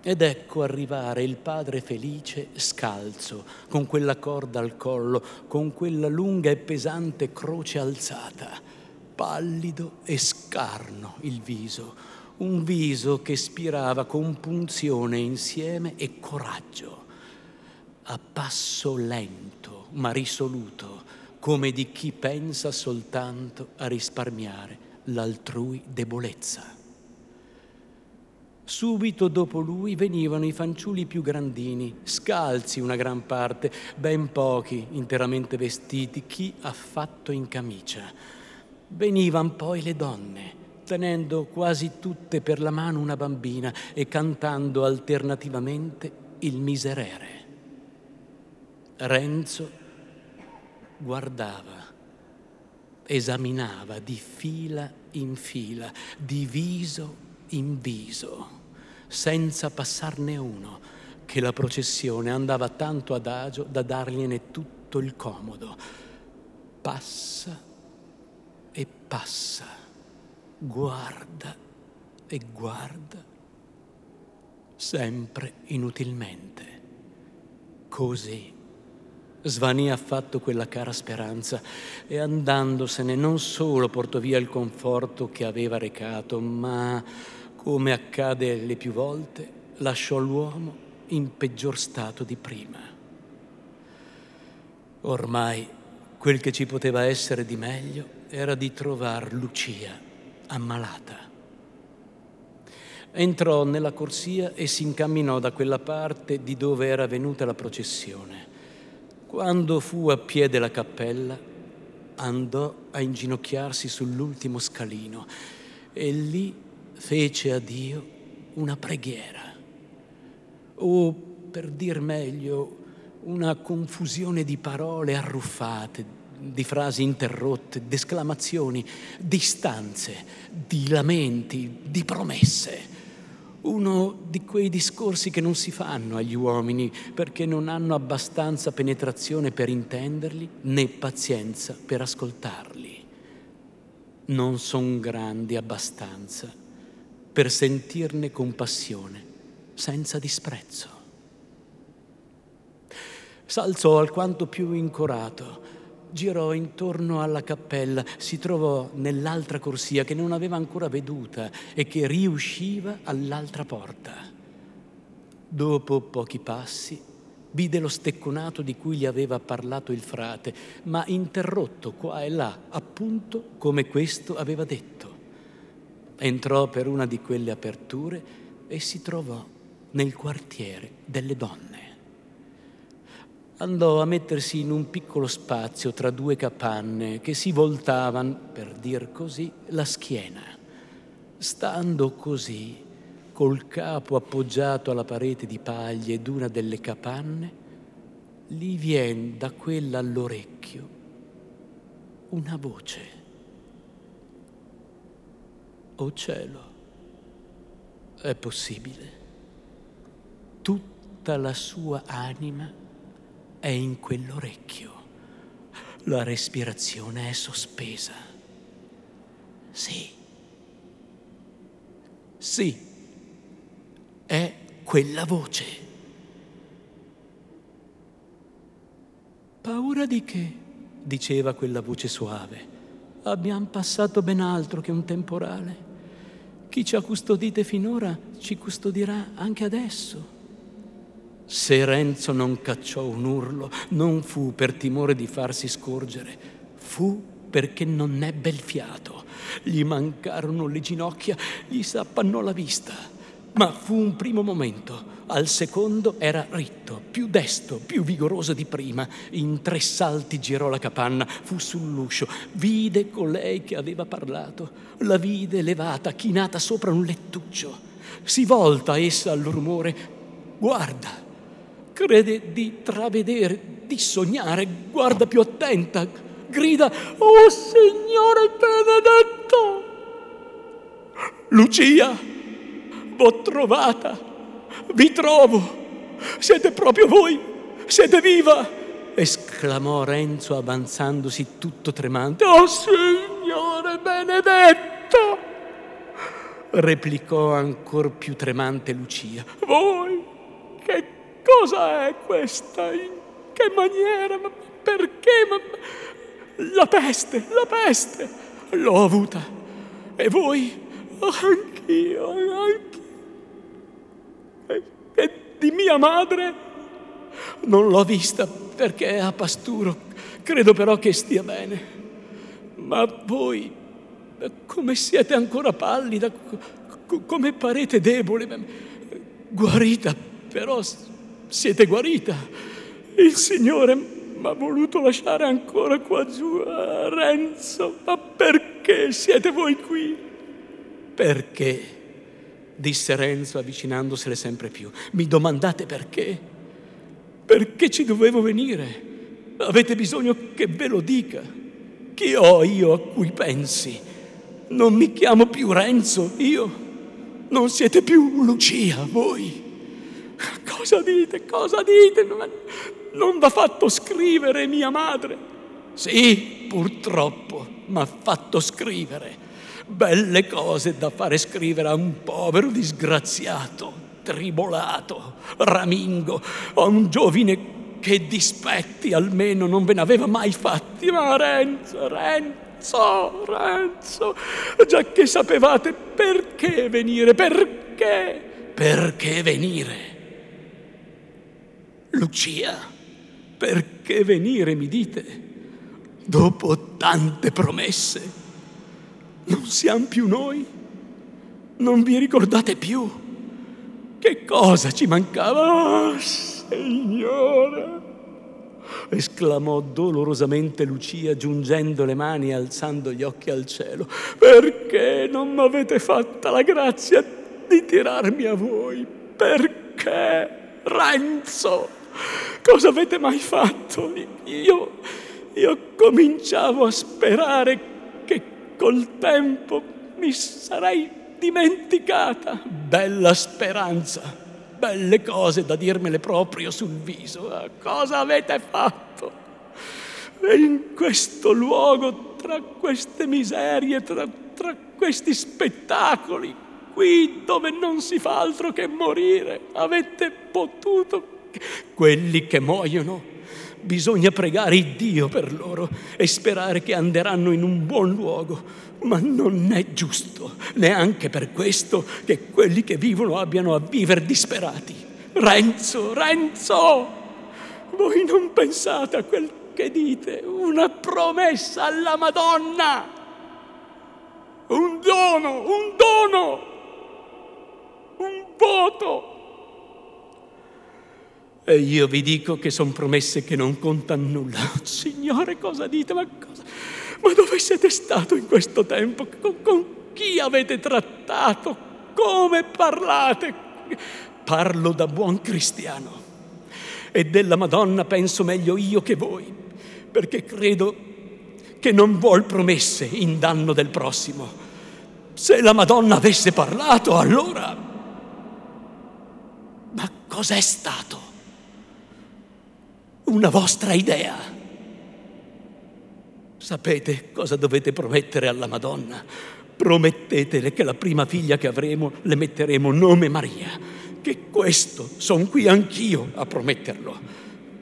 Ed ecco arrivare il padre felice scalzo, con quella corda al collo, con quella lunga e pesante croce alzata, pallido e scarno il viso, un viso che spirava compunzione insieme e coraggio, a passo lento ma risoluto, come di chi pensa soltanto a risparmiare l'altrui debolezza. Subito dopo lui venivano i fanciulli più grandini, scalzi una gran parte, ben pochi, interamente vestiti, chi affatto in camicia. Venivano poi le donne, tenendo quasi tutte per la mano una bambina e cantando alternativamente il miserere. Renzo guardava, esaminava di fila in fila, di viso in viso, senza passarne uno, che la processione andava tanto adagio da dargliene tutto il comodo. Passa e passa, guarda e guarda, sempre inutilmente. Così svanì affatto quella cara speranza e andandosene non solo portò via il conforto che aveva recato, ma, come accade le più volte, lasciò l'uomo in peggior stato di prima. Ormai quel che ci poteva essere di meglio era di trovar Lucia ammalata. Entrò nella corsia e si incamminò da quella parte di dove era venuta la processione. Quando fu a piede della cappella, andò a inginocchiarsi sull'ultimo scalino e lì fece a Dio una preghiera, o per dir meglio, una confusione di parole arruffate, di frasi interrotte, di esclamazioni, di stanze, di lamenti, di promesse uno di quei discorsi che non si fanno agli uomini perché non hanno abbastanza penetrazione per intenderli né pazienza per ascoltarli. Non son grandi abbastanza per sentirne compassione senza disprezzo. S'alzò alquanto più incorato girò intorno alla cappella, si trovò nell'altra corsia che non aveva ancora veduta e che riusciva all'altra porta. Dopo pochi passi vide lo stecconato di cui gli aveva parlato il frate, ma interrotto qua e là, appunto come questo aveva detto. Entrò per una di quelle aperture e si trovò nel quartiere delle donne andò a mettersi in un piccolo spazio tra due capanne che si voltavano, per dir così, la schiena. Stando così, col capo appoggiato alla parete di paglie d'una delle capanne, gli vien da quella all'orecchio una voce. Oh cielo, è possibile. Tutta la sua anima è in quell'orecchio. La respirazione è sospesa. Sì. Sì. È quella voce. Paura di che? diceva quella voce suave. Abbiamo passato ben altro che un temporale. Chi ci ha custodite finora ci custodirà anche adesso. Se Renzo non cacciò un urlo, non fu per timore di farsi scorgere, fu perché non ebbe il fiato. Gli mancarono le ginocchia, gli s'appannò la vista. Ma fu un primo momento. Al secondo era ritto, più desto, più vigoroso di prima. In tre salti girò la capanna, fu sull'uscio, vide colei che aveva parlato. La vide levata, chinata sopra un lettuccio. Si volta essa al rumore, guarda crede di travedere, di sognare, guarda più attenta, grida, oh Signore benedetto! Lucia, v'ho trovata, vi trovo, siete proprio voi, siete viva! esclamò Renzo avanzandosi tutto tremante. Oh Signore benedetto! replicò ancor più tremante Lucia. Voi che Cosa è questa? In che maniera? Ma perché? Ma... La peste, la peste! L'ho avuta. E voi? Anch'io, anch'io. E, e di mia madre? Non l'ho vista perché è a pasturo. Credo però che stia bene. Ma voi, come siete ancora pallida, come parete debole, guarita però siete guarita. Il Signore mi ha voluto lasciare ancora qua giù, ah, Renzo. Ma perché siete voi qui? Perché? disse Renzo avvicinandosele sempre più. Mi domandate perché? Perché ci dovevo venire? Avete bisogno che ve lo dica? Chi ho io a cui pensi? Non mi chiamo più Renzo, io. Non siete più Lucia, voi. Cosa dite? Cosa dite? Non va fatto scrivere mia madre. Sì, purtroppo, m'ha fatto scrivere. Belle cose da fare scrivere a un povero disgraziato, tribolato, ramingo, a un giovine che dispetti almeno non ve ne aveva mai fatti. Ma Renzo, Renzo, Renzo, già che sapevate perché venire, perché, perché venire. Lucia, perché venire, mi dite, dopo tante promesse? Non siamo più noi? Non vi ricordate più? Che cosa ci mancava? Oh, Signore! esclamò dolorosamente Lucia giungendo le mani e alzando gli occhi al cielo. Perché non mi avete fatta la grazia di tirarmi a voi? Perché? Renzo, cosa avete mai fatto? Io, io cominciavo a sperare che col tempo mi sarei dimenticata. Bella speranza belle cose da dirmele proprio sul viso. Cosa avete fatto? E in questo luogo, tra queste miserie, tra, tra questi spettacoli, qui dove non si fa altro che morire, avete potuto... Quelli che muoiono, bisogna pregare Dio per loro e sperare che anderanno in un buon luogo ma non è giusto, neanche per questo, che quelli che vivono abbiano a vivere disperati. Renzo, Renzo, voi non pensate a quel che dite, una promessa alla Madonna, un dono, un dono, un voto. E io vi dico che sono promesse che non contano nulla. [laughs] Signore, cosa dite? Ma cosa... Ma dove siete stato in questo tempo? Con, con chi avete trattato? Come parlate? Parlo da buon cristiano. E della Madonna penso meglio io che voi, perché credo che non vuol promesse in danno del prossimo. Se la Madonna avesse parlato, allora... Ma cos'è stato? Una vostra idea? Sapete cosa dovete promettere alla Madonna? Promettetele che la prima figlia che avremo le metteremo nome Maria. Che questo son qui anch'io a prometterlo.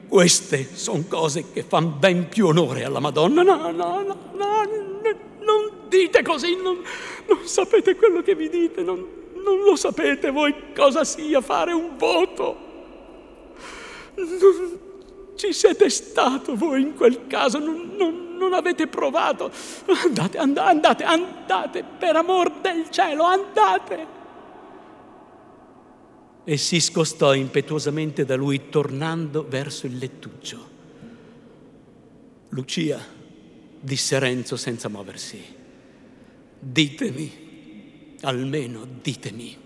Queste sono cose che fanno ben più onore alla Madonna. No, no, no, no, non dite così, non, non sapete quello che vi dite, non, non lo sapete voi cosa sia fare un voto. Non ci siete stato voi in quel caso, non, non non avete provato. Andate, andate, andate, per amor del cielo, andate. E si scostò impetuosamente da lui, tornando verso il lettuccio. Lucia, disse Renzo senza muoversi, ditemi, almeno ditemi,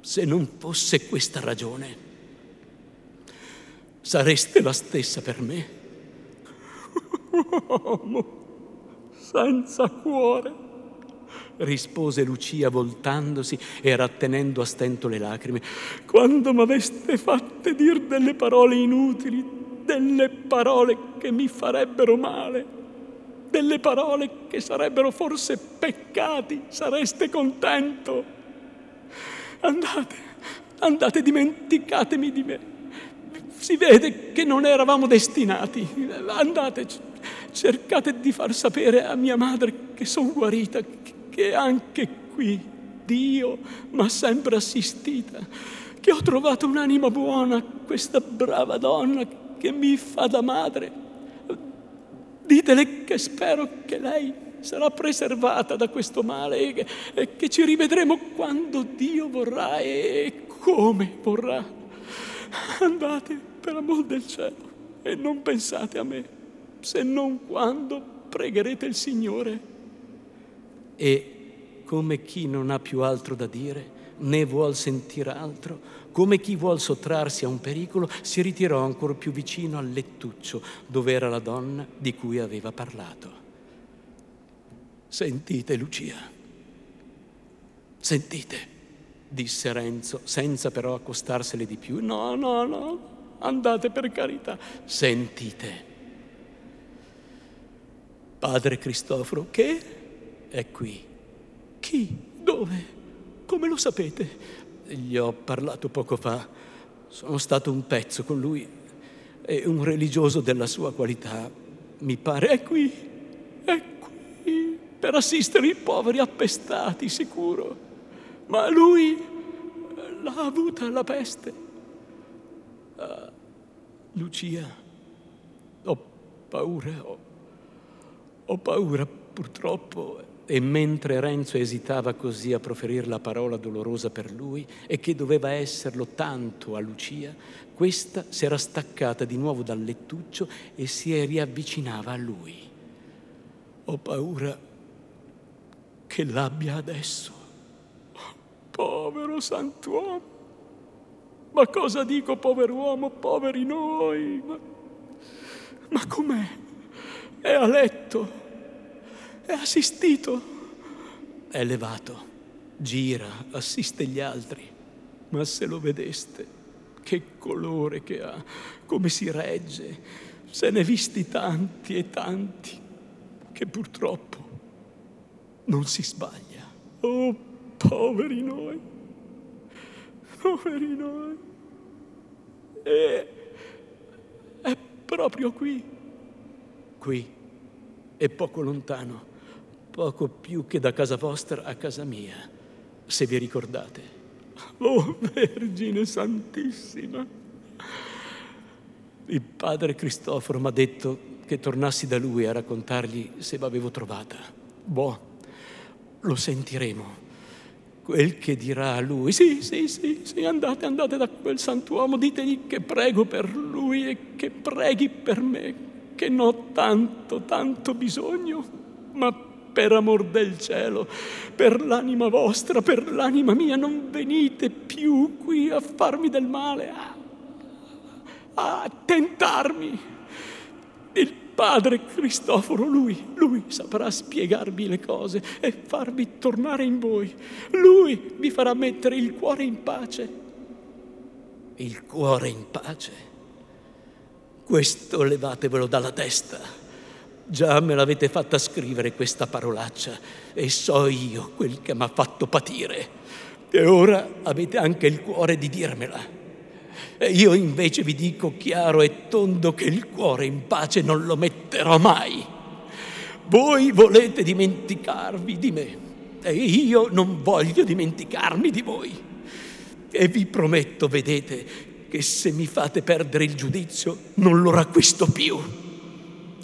se non fosse questa ragione, sareste la stessa per me? uomo senza cuore, rispose Lucia voltandosi e rattenendo a stento le lacrime. Quando m'aveste fatte dir delle parole inutili, delle parole che mi farebbero male, delle parole che sarebbero forse peccati, sareste contento. Andate, andate, dimenticatemi di me. Si vede che non eravamo destinati. Andate, cercate di far sapere a mia madre che sono guarita, che anche qui Dio mi ha sempre assistita, che ho trovato un'anima buona, questa brava donna che mi fa da madre. Ditele che spero che lei sarà preservata da questo male e che, e che ci rivedremo quando Dio vorrà e come vorrà. Andate per amor del cielo e non pensate a me se non quando pregherete il Signore. E come chi non ha più altro da dire, né vuol sentire altro, come chi vuol sottrarsi a un pericolo, si ritirò ancora più vicino al lettuccio dove era la donna di cui aveva parlato. Sentite, Lucia, sentite, disse Renzo, senza però accostarsele di più. No, no, no, andate per carità. Sentite. Padre Cristoforo, che è qui. Chi? Dove? Come lo sapete? Gli ho parlato poco fa. Sono stato un pezzo con lui. È un religioso della sua qualità. Mi pare. È qui. È qui. Per assistere i poveri appestati, sicuro. Ma lui l'ha avuta la peste. Uh, Lucia, ho paura, ho, ho paura purtroppo. E mentre Renzo esitava così a proferire la parola dolorosa per lui e che doveva esserlo tanto a Lucia, questa si era staccata di nuovo dal lettuccio e si riavvicinava a lui. Ho paura che l'abbia adesso. Povero santuomo. Ma cosa dico, povero uomo, poveri noi? Ma, ma com'è? È a letto, è assistito, è levato, gira, assiste gli altri. Ma se lo vedeste, che colore che ha, come si regge, se ne visti tanti e tanti, che purtroppo non si sbaglia. Oh, poveri noi, poveri noi. E è proprio qui, qui, e poco lontano, poco più che da casa vostra a casa mia, se vi ricordate. Oh Vergine Santissima! Il padre Cristoforo mi ha detto che tornassi da lui a raccontargli se l'avevo trovata. Boh, lo sentiremo quel che dirà a lui. Sì, sì, sì, sì, andate, andate da quel santuomo, ditegli che prego per lui e che preghi per me, che ne ho tanto, tanto bisogno, ma per amor del cielo, per l'anima vostra, per l'anima mia, non venite più qui a farmi del male, a, a tentarmi. Il Padre Cristoforo, lui, lui saprà spiegarvi le cose e farvi tornare in voi. Lui vi farà mettere il cuore in pace. Il cuore in pace? Questo levatevelo dalla testa. Già me l'avete fatta scrivere questa parolaccia e so io quel che mi ha fatto patire. E ora avete anche il cuore di dirmela. E io invece vi dico chiaro e tondo che il cuore in pace non lo metterò mai. Voi volete dimenticarvi di me e io non voglio dimenticarmi di voi. E vi prometto, vedete, che se mi fate perdere il giudizio non lo racquisto più.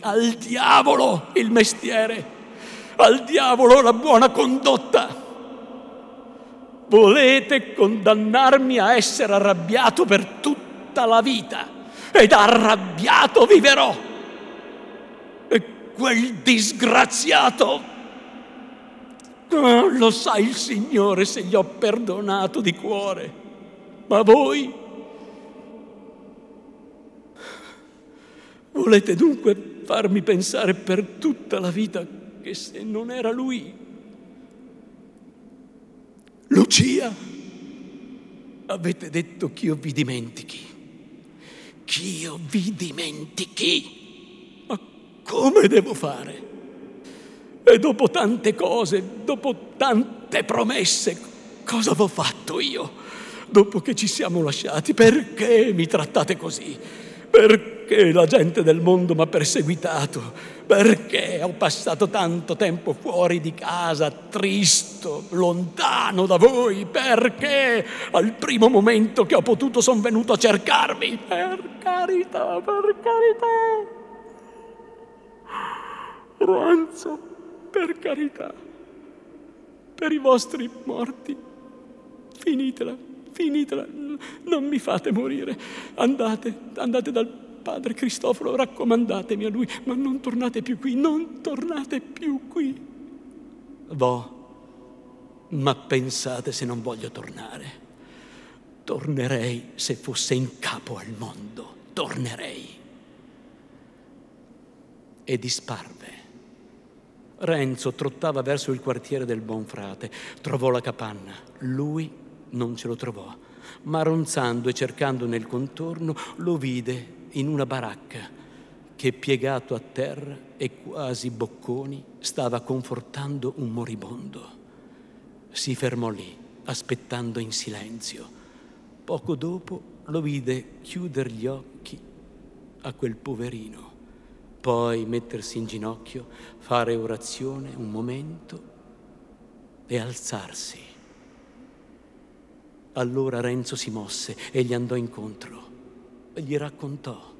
Al diavolo il mestiere, al diavolo la buona condotta. Volete condannarmi a essere arrabbiato per tutta la vita ed arrabbiato viverò. E quel disgraziato... Oh, lo sa il Signore se gli ho perdonato di cuore. Ma voi... Volete dunque farmi pensare per tutta la vita che se non era lui Lucia, avete detto che io vi dimentichi. Che io vi dimentichi. Ma come devo fare? E dopo tante cose, dopo tante promesse, cosa avevo fatto io? Dopo che ci siamo lasciati, perché mi trattate così? Perché la gente del mondo mi ha perseguitato? Perché ho passato tanto tempo fuori di casa, tristo, lontano da voi? Perché al primo momento che ho potuto sono venuto a cercarvi? Per carità, per carità. Ranzo, per carità. Per i vostri morti. Finitela, finitela. Non mi fate morire. Andate, andate dal Padre Cristoforo, raccomandatemi a lui, ma non tornate più qui, non tornate più qui. Boh, ma pensate se non voglio tornare. Tornerei se fosse in capo al mondo, tornerei. E disparve. Renzo trottava verso il quartiere del Buonfrate, trovò la capanna, lui non ce lo trovò. ma ronzando e cercando nel contorno lo vide in una baracca che piegato a terra e quasi bocconi stava confortando un moribondo. Si fermò lì, aspettando in silenzio. Poco dopo lo vide chiudere gli occhi a quel poverino, poi mettersi in ginocchio, fare orazione un momento e alzarsi. Allora Renzo si mosse e gli andò incontro gli raccontò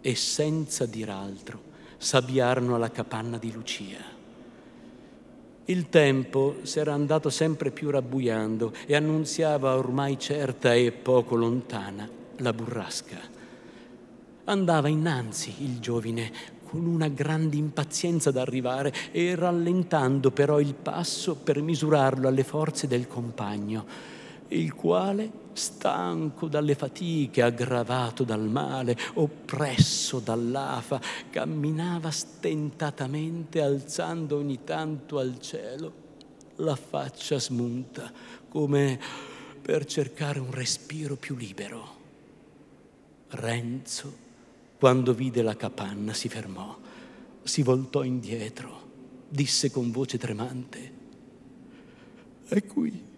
e senza dir altro s'avviarono alla capanna di Lucia. Il tempo s'era andato sempre più rabbuiando e annunziava ormai certa e poco lontana la burrasca. Andava innanzi il giovine con una grande impazienza d'arrivare e rallentando però il passo per misurarlo alle forze del compagno, il quale stanco dalle fatiche, aggravato dal male, oppresso dall'afa, camminava stentatamente alzando ogni tanto al cielo la faccia smunta, come per cercare un respiro più libero. Renzo, quando vide la capanna, si fermò, si voltò indietro, disse con voce tremante, è qui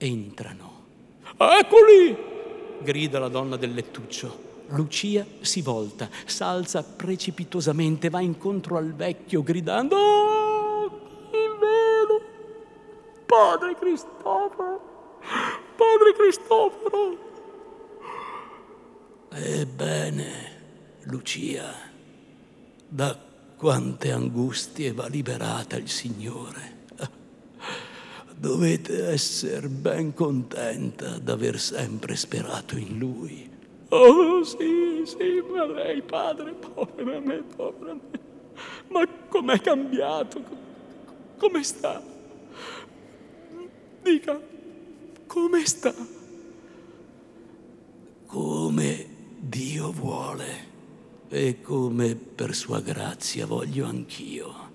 entrano. Eccoli! grida la donna del lettuccio. Lucia si volta, s'alza precipitosamente, va incontro al vecchio gridando oh, il velo! Padre Cristoforo! Padre Cristoforo! Ebbene, Lucia, da quante angustie va liberata il Signore dovete essere ben contenta d'aver sempre sperato in lui. Oh sì, sì, ma lei, padre, povera me, povera me. Ma com'è cambiato? Come sta? Dica, come sta? Come Dio vuole e come per sua grazia voglio anch'io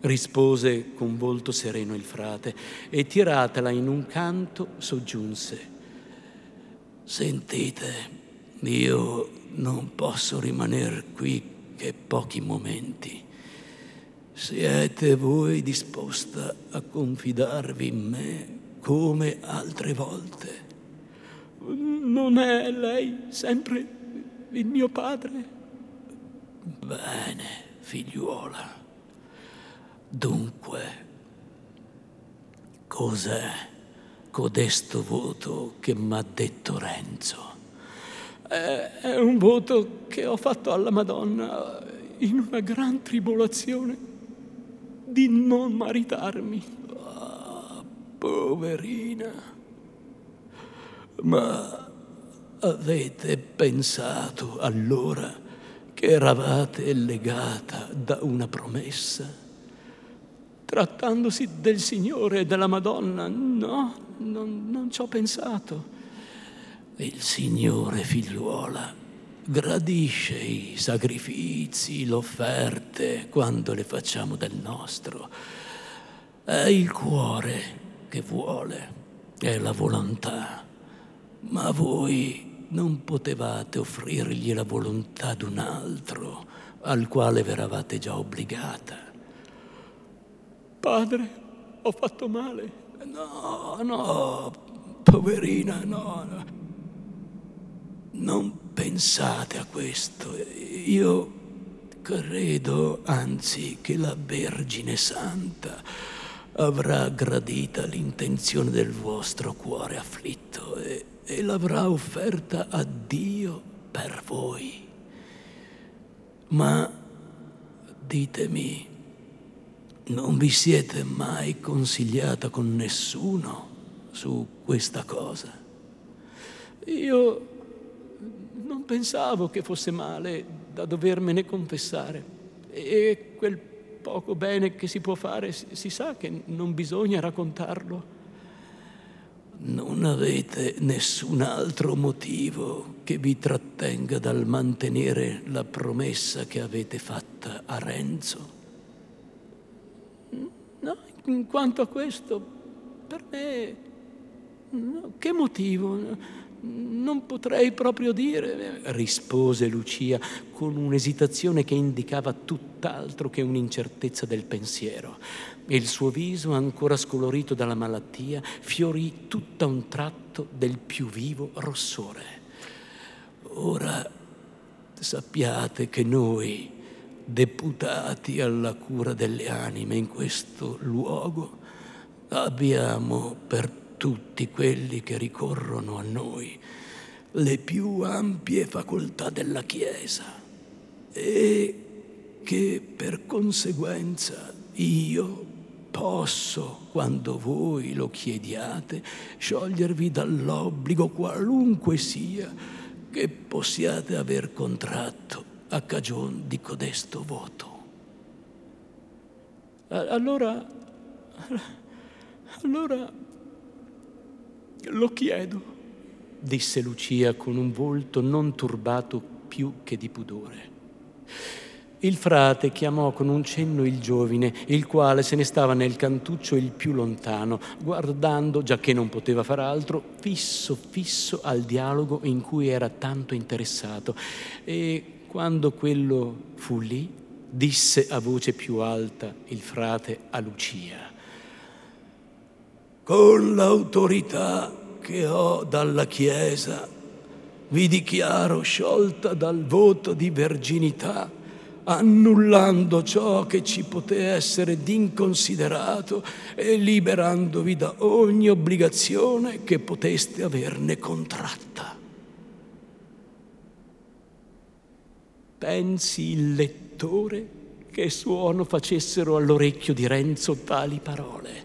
rispose con volto sereno il frate e tiratela in un canto soggiunse. Sentite, io non posso rimanere qui che pochi momenti. Siete voi disposta a confidarvi in me come altre volte? Non è lei sempre il mio padre? Bene, figliuola. Dunque, cos'è codesto voto che m'ha detto Renzo? È, un voto che ho fatto alla Madonna in una gran tribolazione di non maritarmi. Ah, poverina. Ma avete pensato allora che eravate legata da una promessa? Trattandosi del Signore e della Madonna. No, non, non ci ho pensato. Il Signore, figliuola, gradisce i sacrifici, le offerte quando le facciamo del nostro. È il cuore che vuole, è la volontà. Ma voi non potevate offrirgli la volontà d'un altro al quale veravate già obbligata. Padre, ho fatto male. No, no, poverina, no, no. Non pensate a questo. Io credo, anzi, che la Vergine Santa avrà gradita l'intenzione del vostro cuore afflitto e, e l'avrà offerta a Dio per voi. Ma ditemi, non vi siete mai consigliata con nessuno su questa cosa? Io non pensavo che fosse male da dovermene confessare. E quel poco bene che si può fare si sa che non bisogna raccontarlo. Non avete nessun altro motivo che vi trattenga dal mantenere la promessa che avete fatta a Renzo? In quanto a questo, per me Che motivo? Non potrei proprio dire, rispose Lucia con un'esitazione che indicava tutt'altro che un'incertezza del pensiero. Il suo viso, ancora scolorito dalla malattia, fiorì tutto un tratto del più vivo rossore. Ora sappiate che noi, deputati alla cura delle anime in questo luogo, abbiamo per tutti quelli che ricorrono a noi le più ampie facoltà della Chiesa e che per conseguenza io posso, quando voi lo chiediate, sciogliervi dall'obbligo qualunque sia che possiate aver contratto a cagion di codesto voto. Allora, allora lo chiedo, disse Lucia con un volto non turbato più che di pudore. Il frate chiamò con un cenno il giovine, il quale se ne stava nel cantuccio il più lontano, guardando, già che non poteva far altro, fisso fisso al dialogo in cui era tanto interessato. E quando quello fu lì, disse a voce più alta il frate a Lucia. Con l'autorità che ho dalla Chiesa, vi dichiaro sciolta dal voto di verginità, annullando ciò che ci poté essere d'inconsiderato e liberandovi da ogni obbligazione che poteste averne contratta. Pensi il lettore che suono facessero all'orecchio di Renzo tali parole.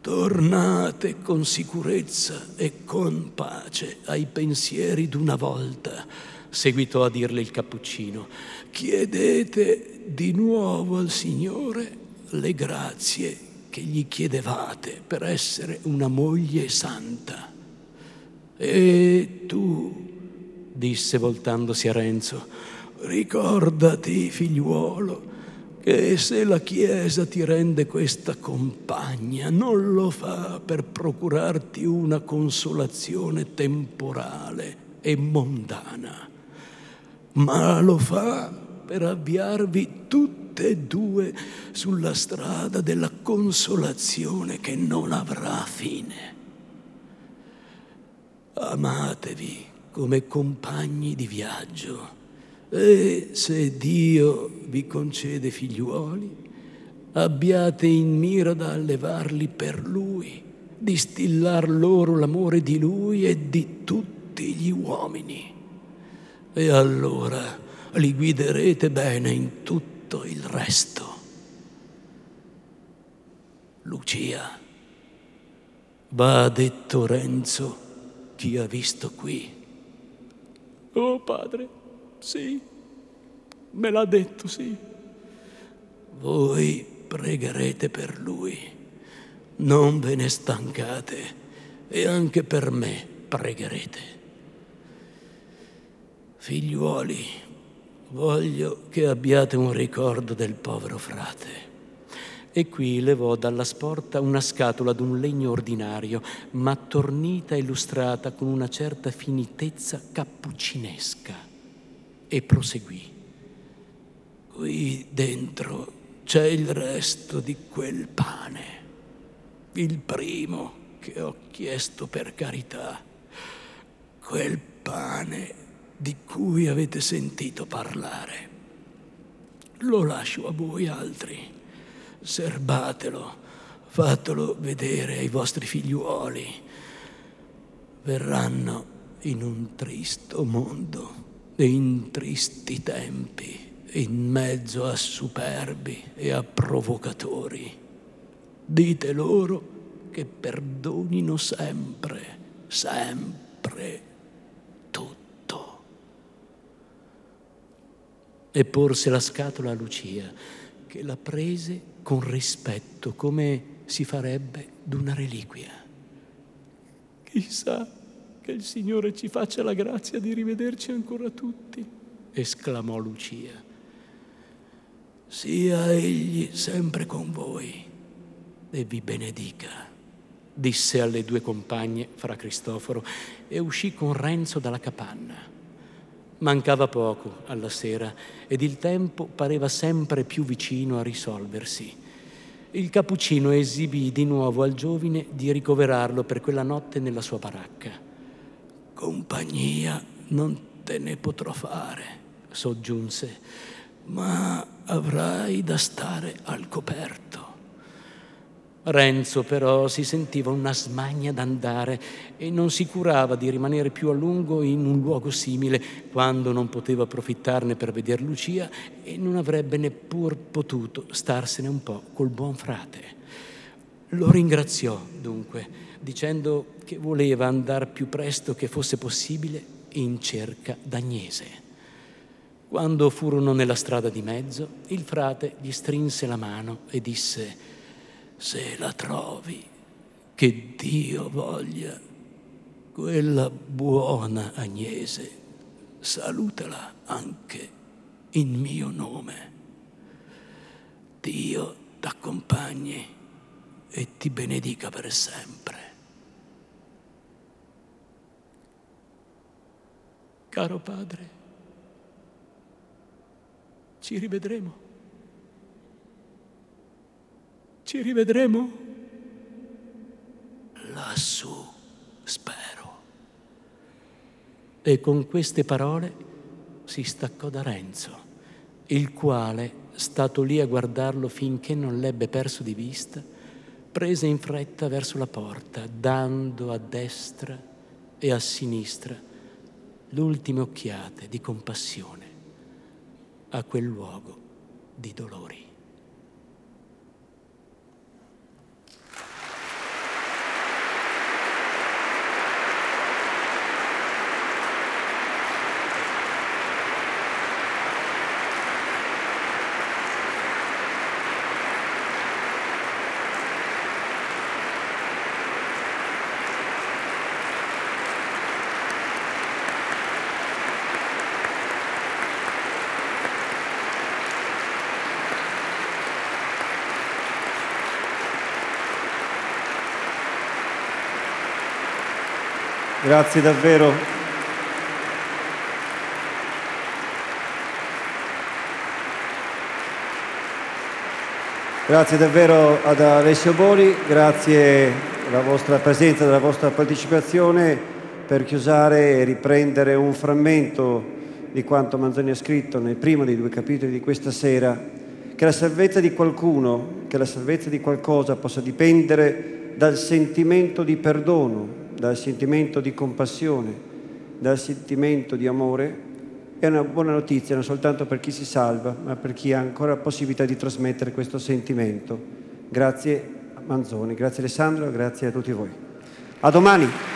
Tornate con sicurezza e con pace ai pensieri d'una volta, seguitò a dirle il cappuccino. Chiedete di nuovo al Signore le grazie che gli chiedevate per essere una moglie santa. E tu, disse voltandosi a Renzo, ricordati, figliuolo, che se la Chiesa ti rende questa compagna, non lo fa per procurarti una consolazione temporale e mondana, ma lo fa per avviarvi tutte e due sulla strada della consolazione che non avrà fine. Amatevi come compagni di viaggio e se Dio vi concede figliuoli, abbiate in mira da allevarli per Lui, distillar loro l'amore di Lui e di tutti gli uomini. E allora li guiderete bene in tutto il resto. Lucia, va detto Renzo, chi ha visto qui. Oh padre, sì, me l'ha detto, sì. Voi pregherete per lui, non ve ne stancate e anche per me pregherete. Figliuoli, voglio che abbiate un ricordo del povero frate. E qui levò dalla sporta una scatola d'un legno ordinario, ma tornita e lustrata con una certa finitezza cappuccinesca e proseguì. Qui dentro c'è il resto di quel pane, il primo che ho chiesto per carità, quel pane di cui avete sentito parlare. Lo lascio a voi altri, serbatelo, fatelo vedere ai vostri figliuoli. Verranno in un tristo mondo in tristi tempi, in mezzo a superbi e a provocatori. Dite loro che perdonino sempre, sempre tutto. E porse la scatola a Lucia, che la prese con rispetto, come si farebbe d'una reliquia. Chissà che il Signore ci faccia la grazia di rivederci ancora tutti, esclamò Lucia. Sia Egli sempre con voi e vi benedica. disse alle due compagne fra Cristoforo e uscì con Renzo dalla capanna. Mancava poco alla sera ed il tempo pareva sempre più vicino a risolversi. Il cappuccino esibì di nuovo al giovine di ricoverarlo per quella notte nella sua baracca. Compagnia non te ne potrò fare, soggiunse, ma avrai da stare al coperto. Renzo però si sentiva una smania d'andare e non si curava di rimanere più a lungo in un luogo simile quando non poteva approfittarne per veder Lucia e non avrebbe neppur potuto starsene un po' col buon frate. Lo ringraziò dunque, dicendo che voleva andare più presto che fosse possibile in cerca d'Agnese. Quando furono nella strada di mezzo, il frate gli strinse la mano e disse se la trovi, che Dio voglia, quella buona Agnese, salutala anche in mio nome. Dio t'accompagni e ti benedica per sempre. Caro padre, ci rivedremo. Ci rivedremo? Lassù, spero. E con queste parole si staccò da Renzo, il quale, stato lì a guardarlo finché non l'ebbe perso di vista, prese in fretta verso la porta, dando a destra e a sinistra l'ultime occhiate di compassione a quel luogo di dolori. Grazie davvero. Grazie davvero ad Alessio Boni, grazie della vostra presenza, della vostra partecipazione per chiusare e riprendere un frammento di quanto Manzoni ha scritto nel primo dei due capitoli di questa sera, che la salvezza di qualcuno, che la salvezza di qualcosa possa dipendere dal sentimento di perdono, dal sentimento di compassione, dal sentimento di amore, è una buona notizia non soltanto per chi si salva, ma per chi ha ancora la possibilità di trasmettere questo sentimento. Grazie Manzoni, grazie Alessandro, grazie a tutti voi. A domani!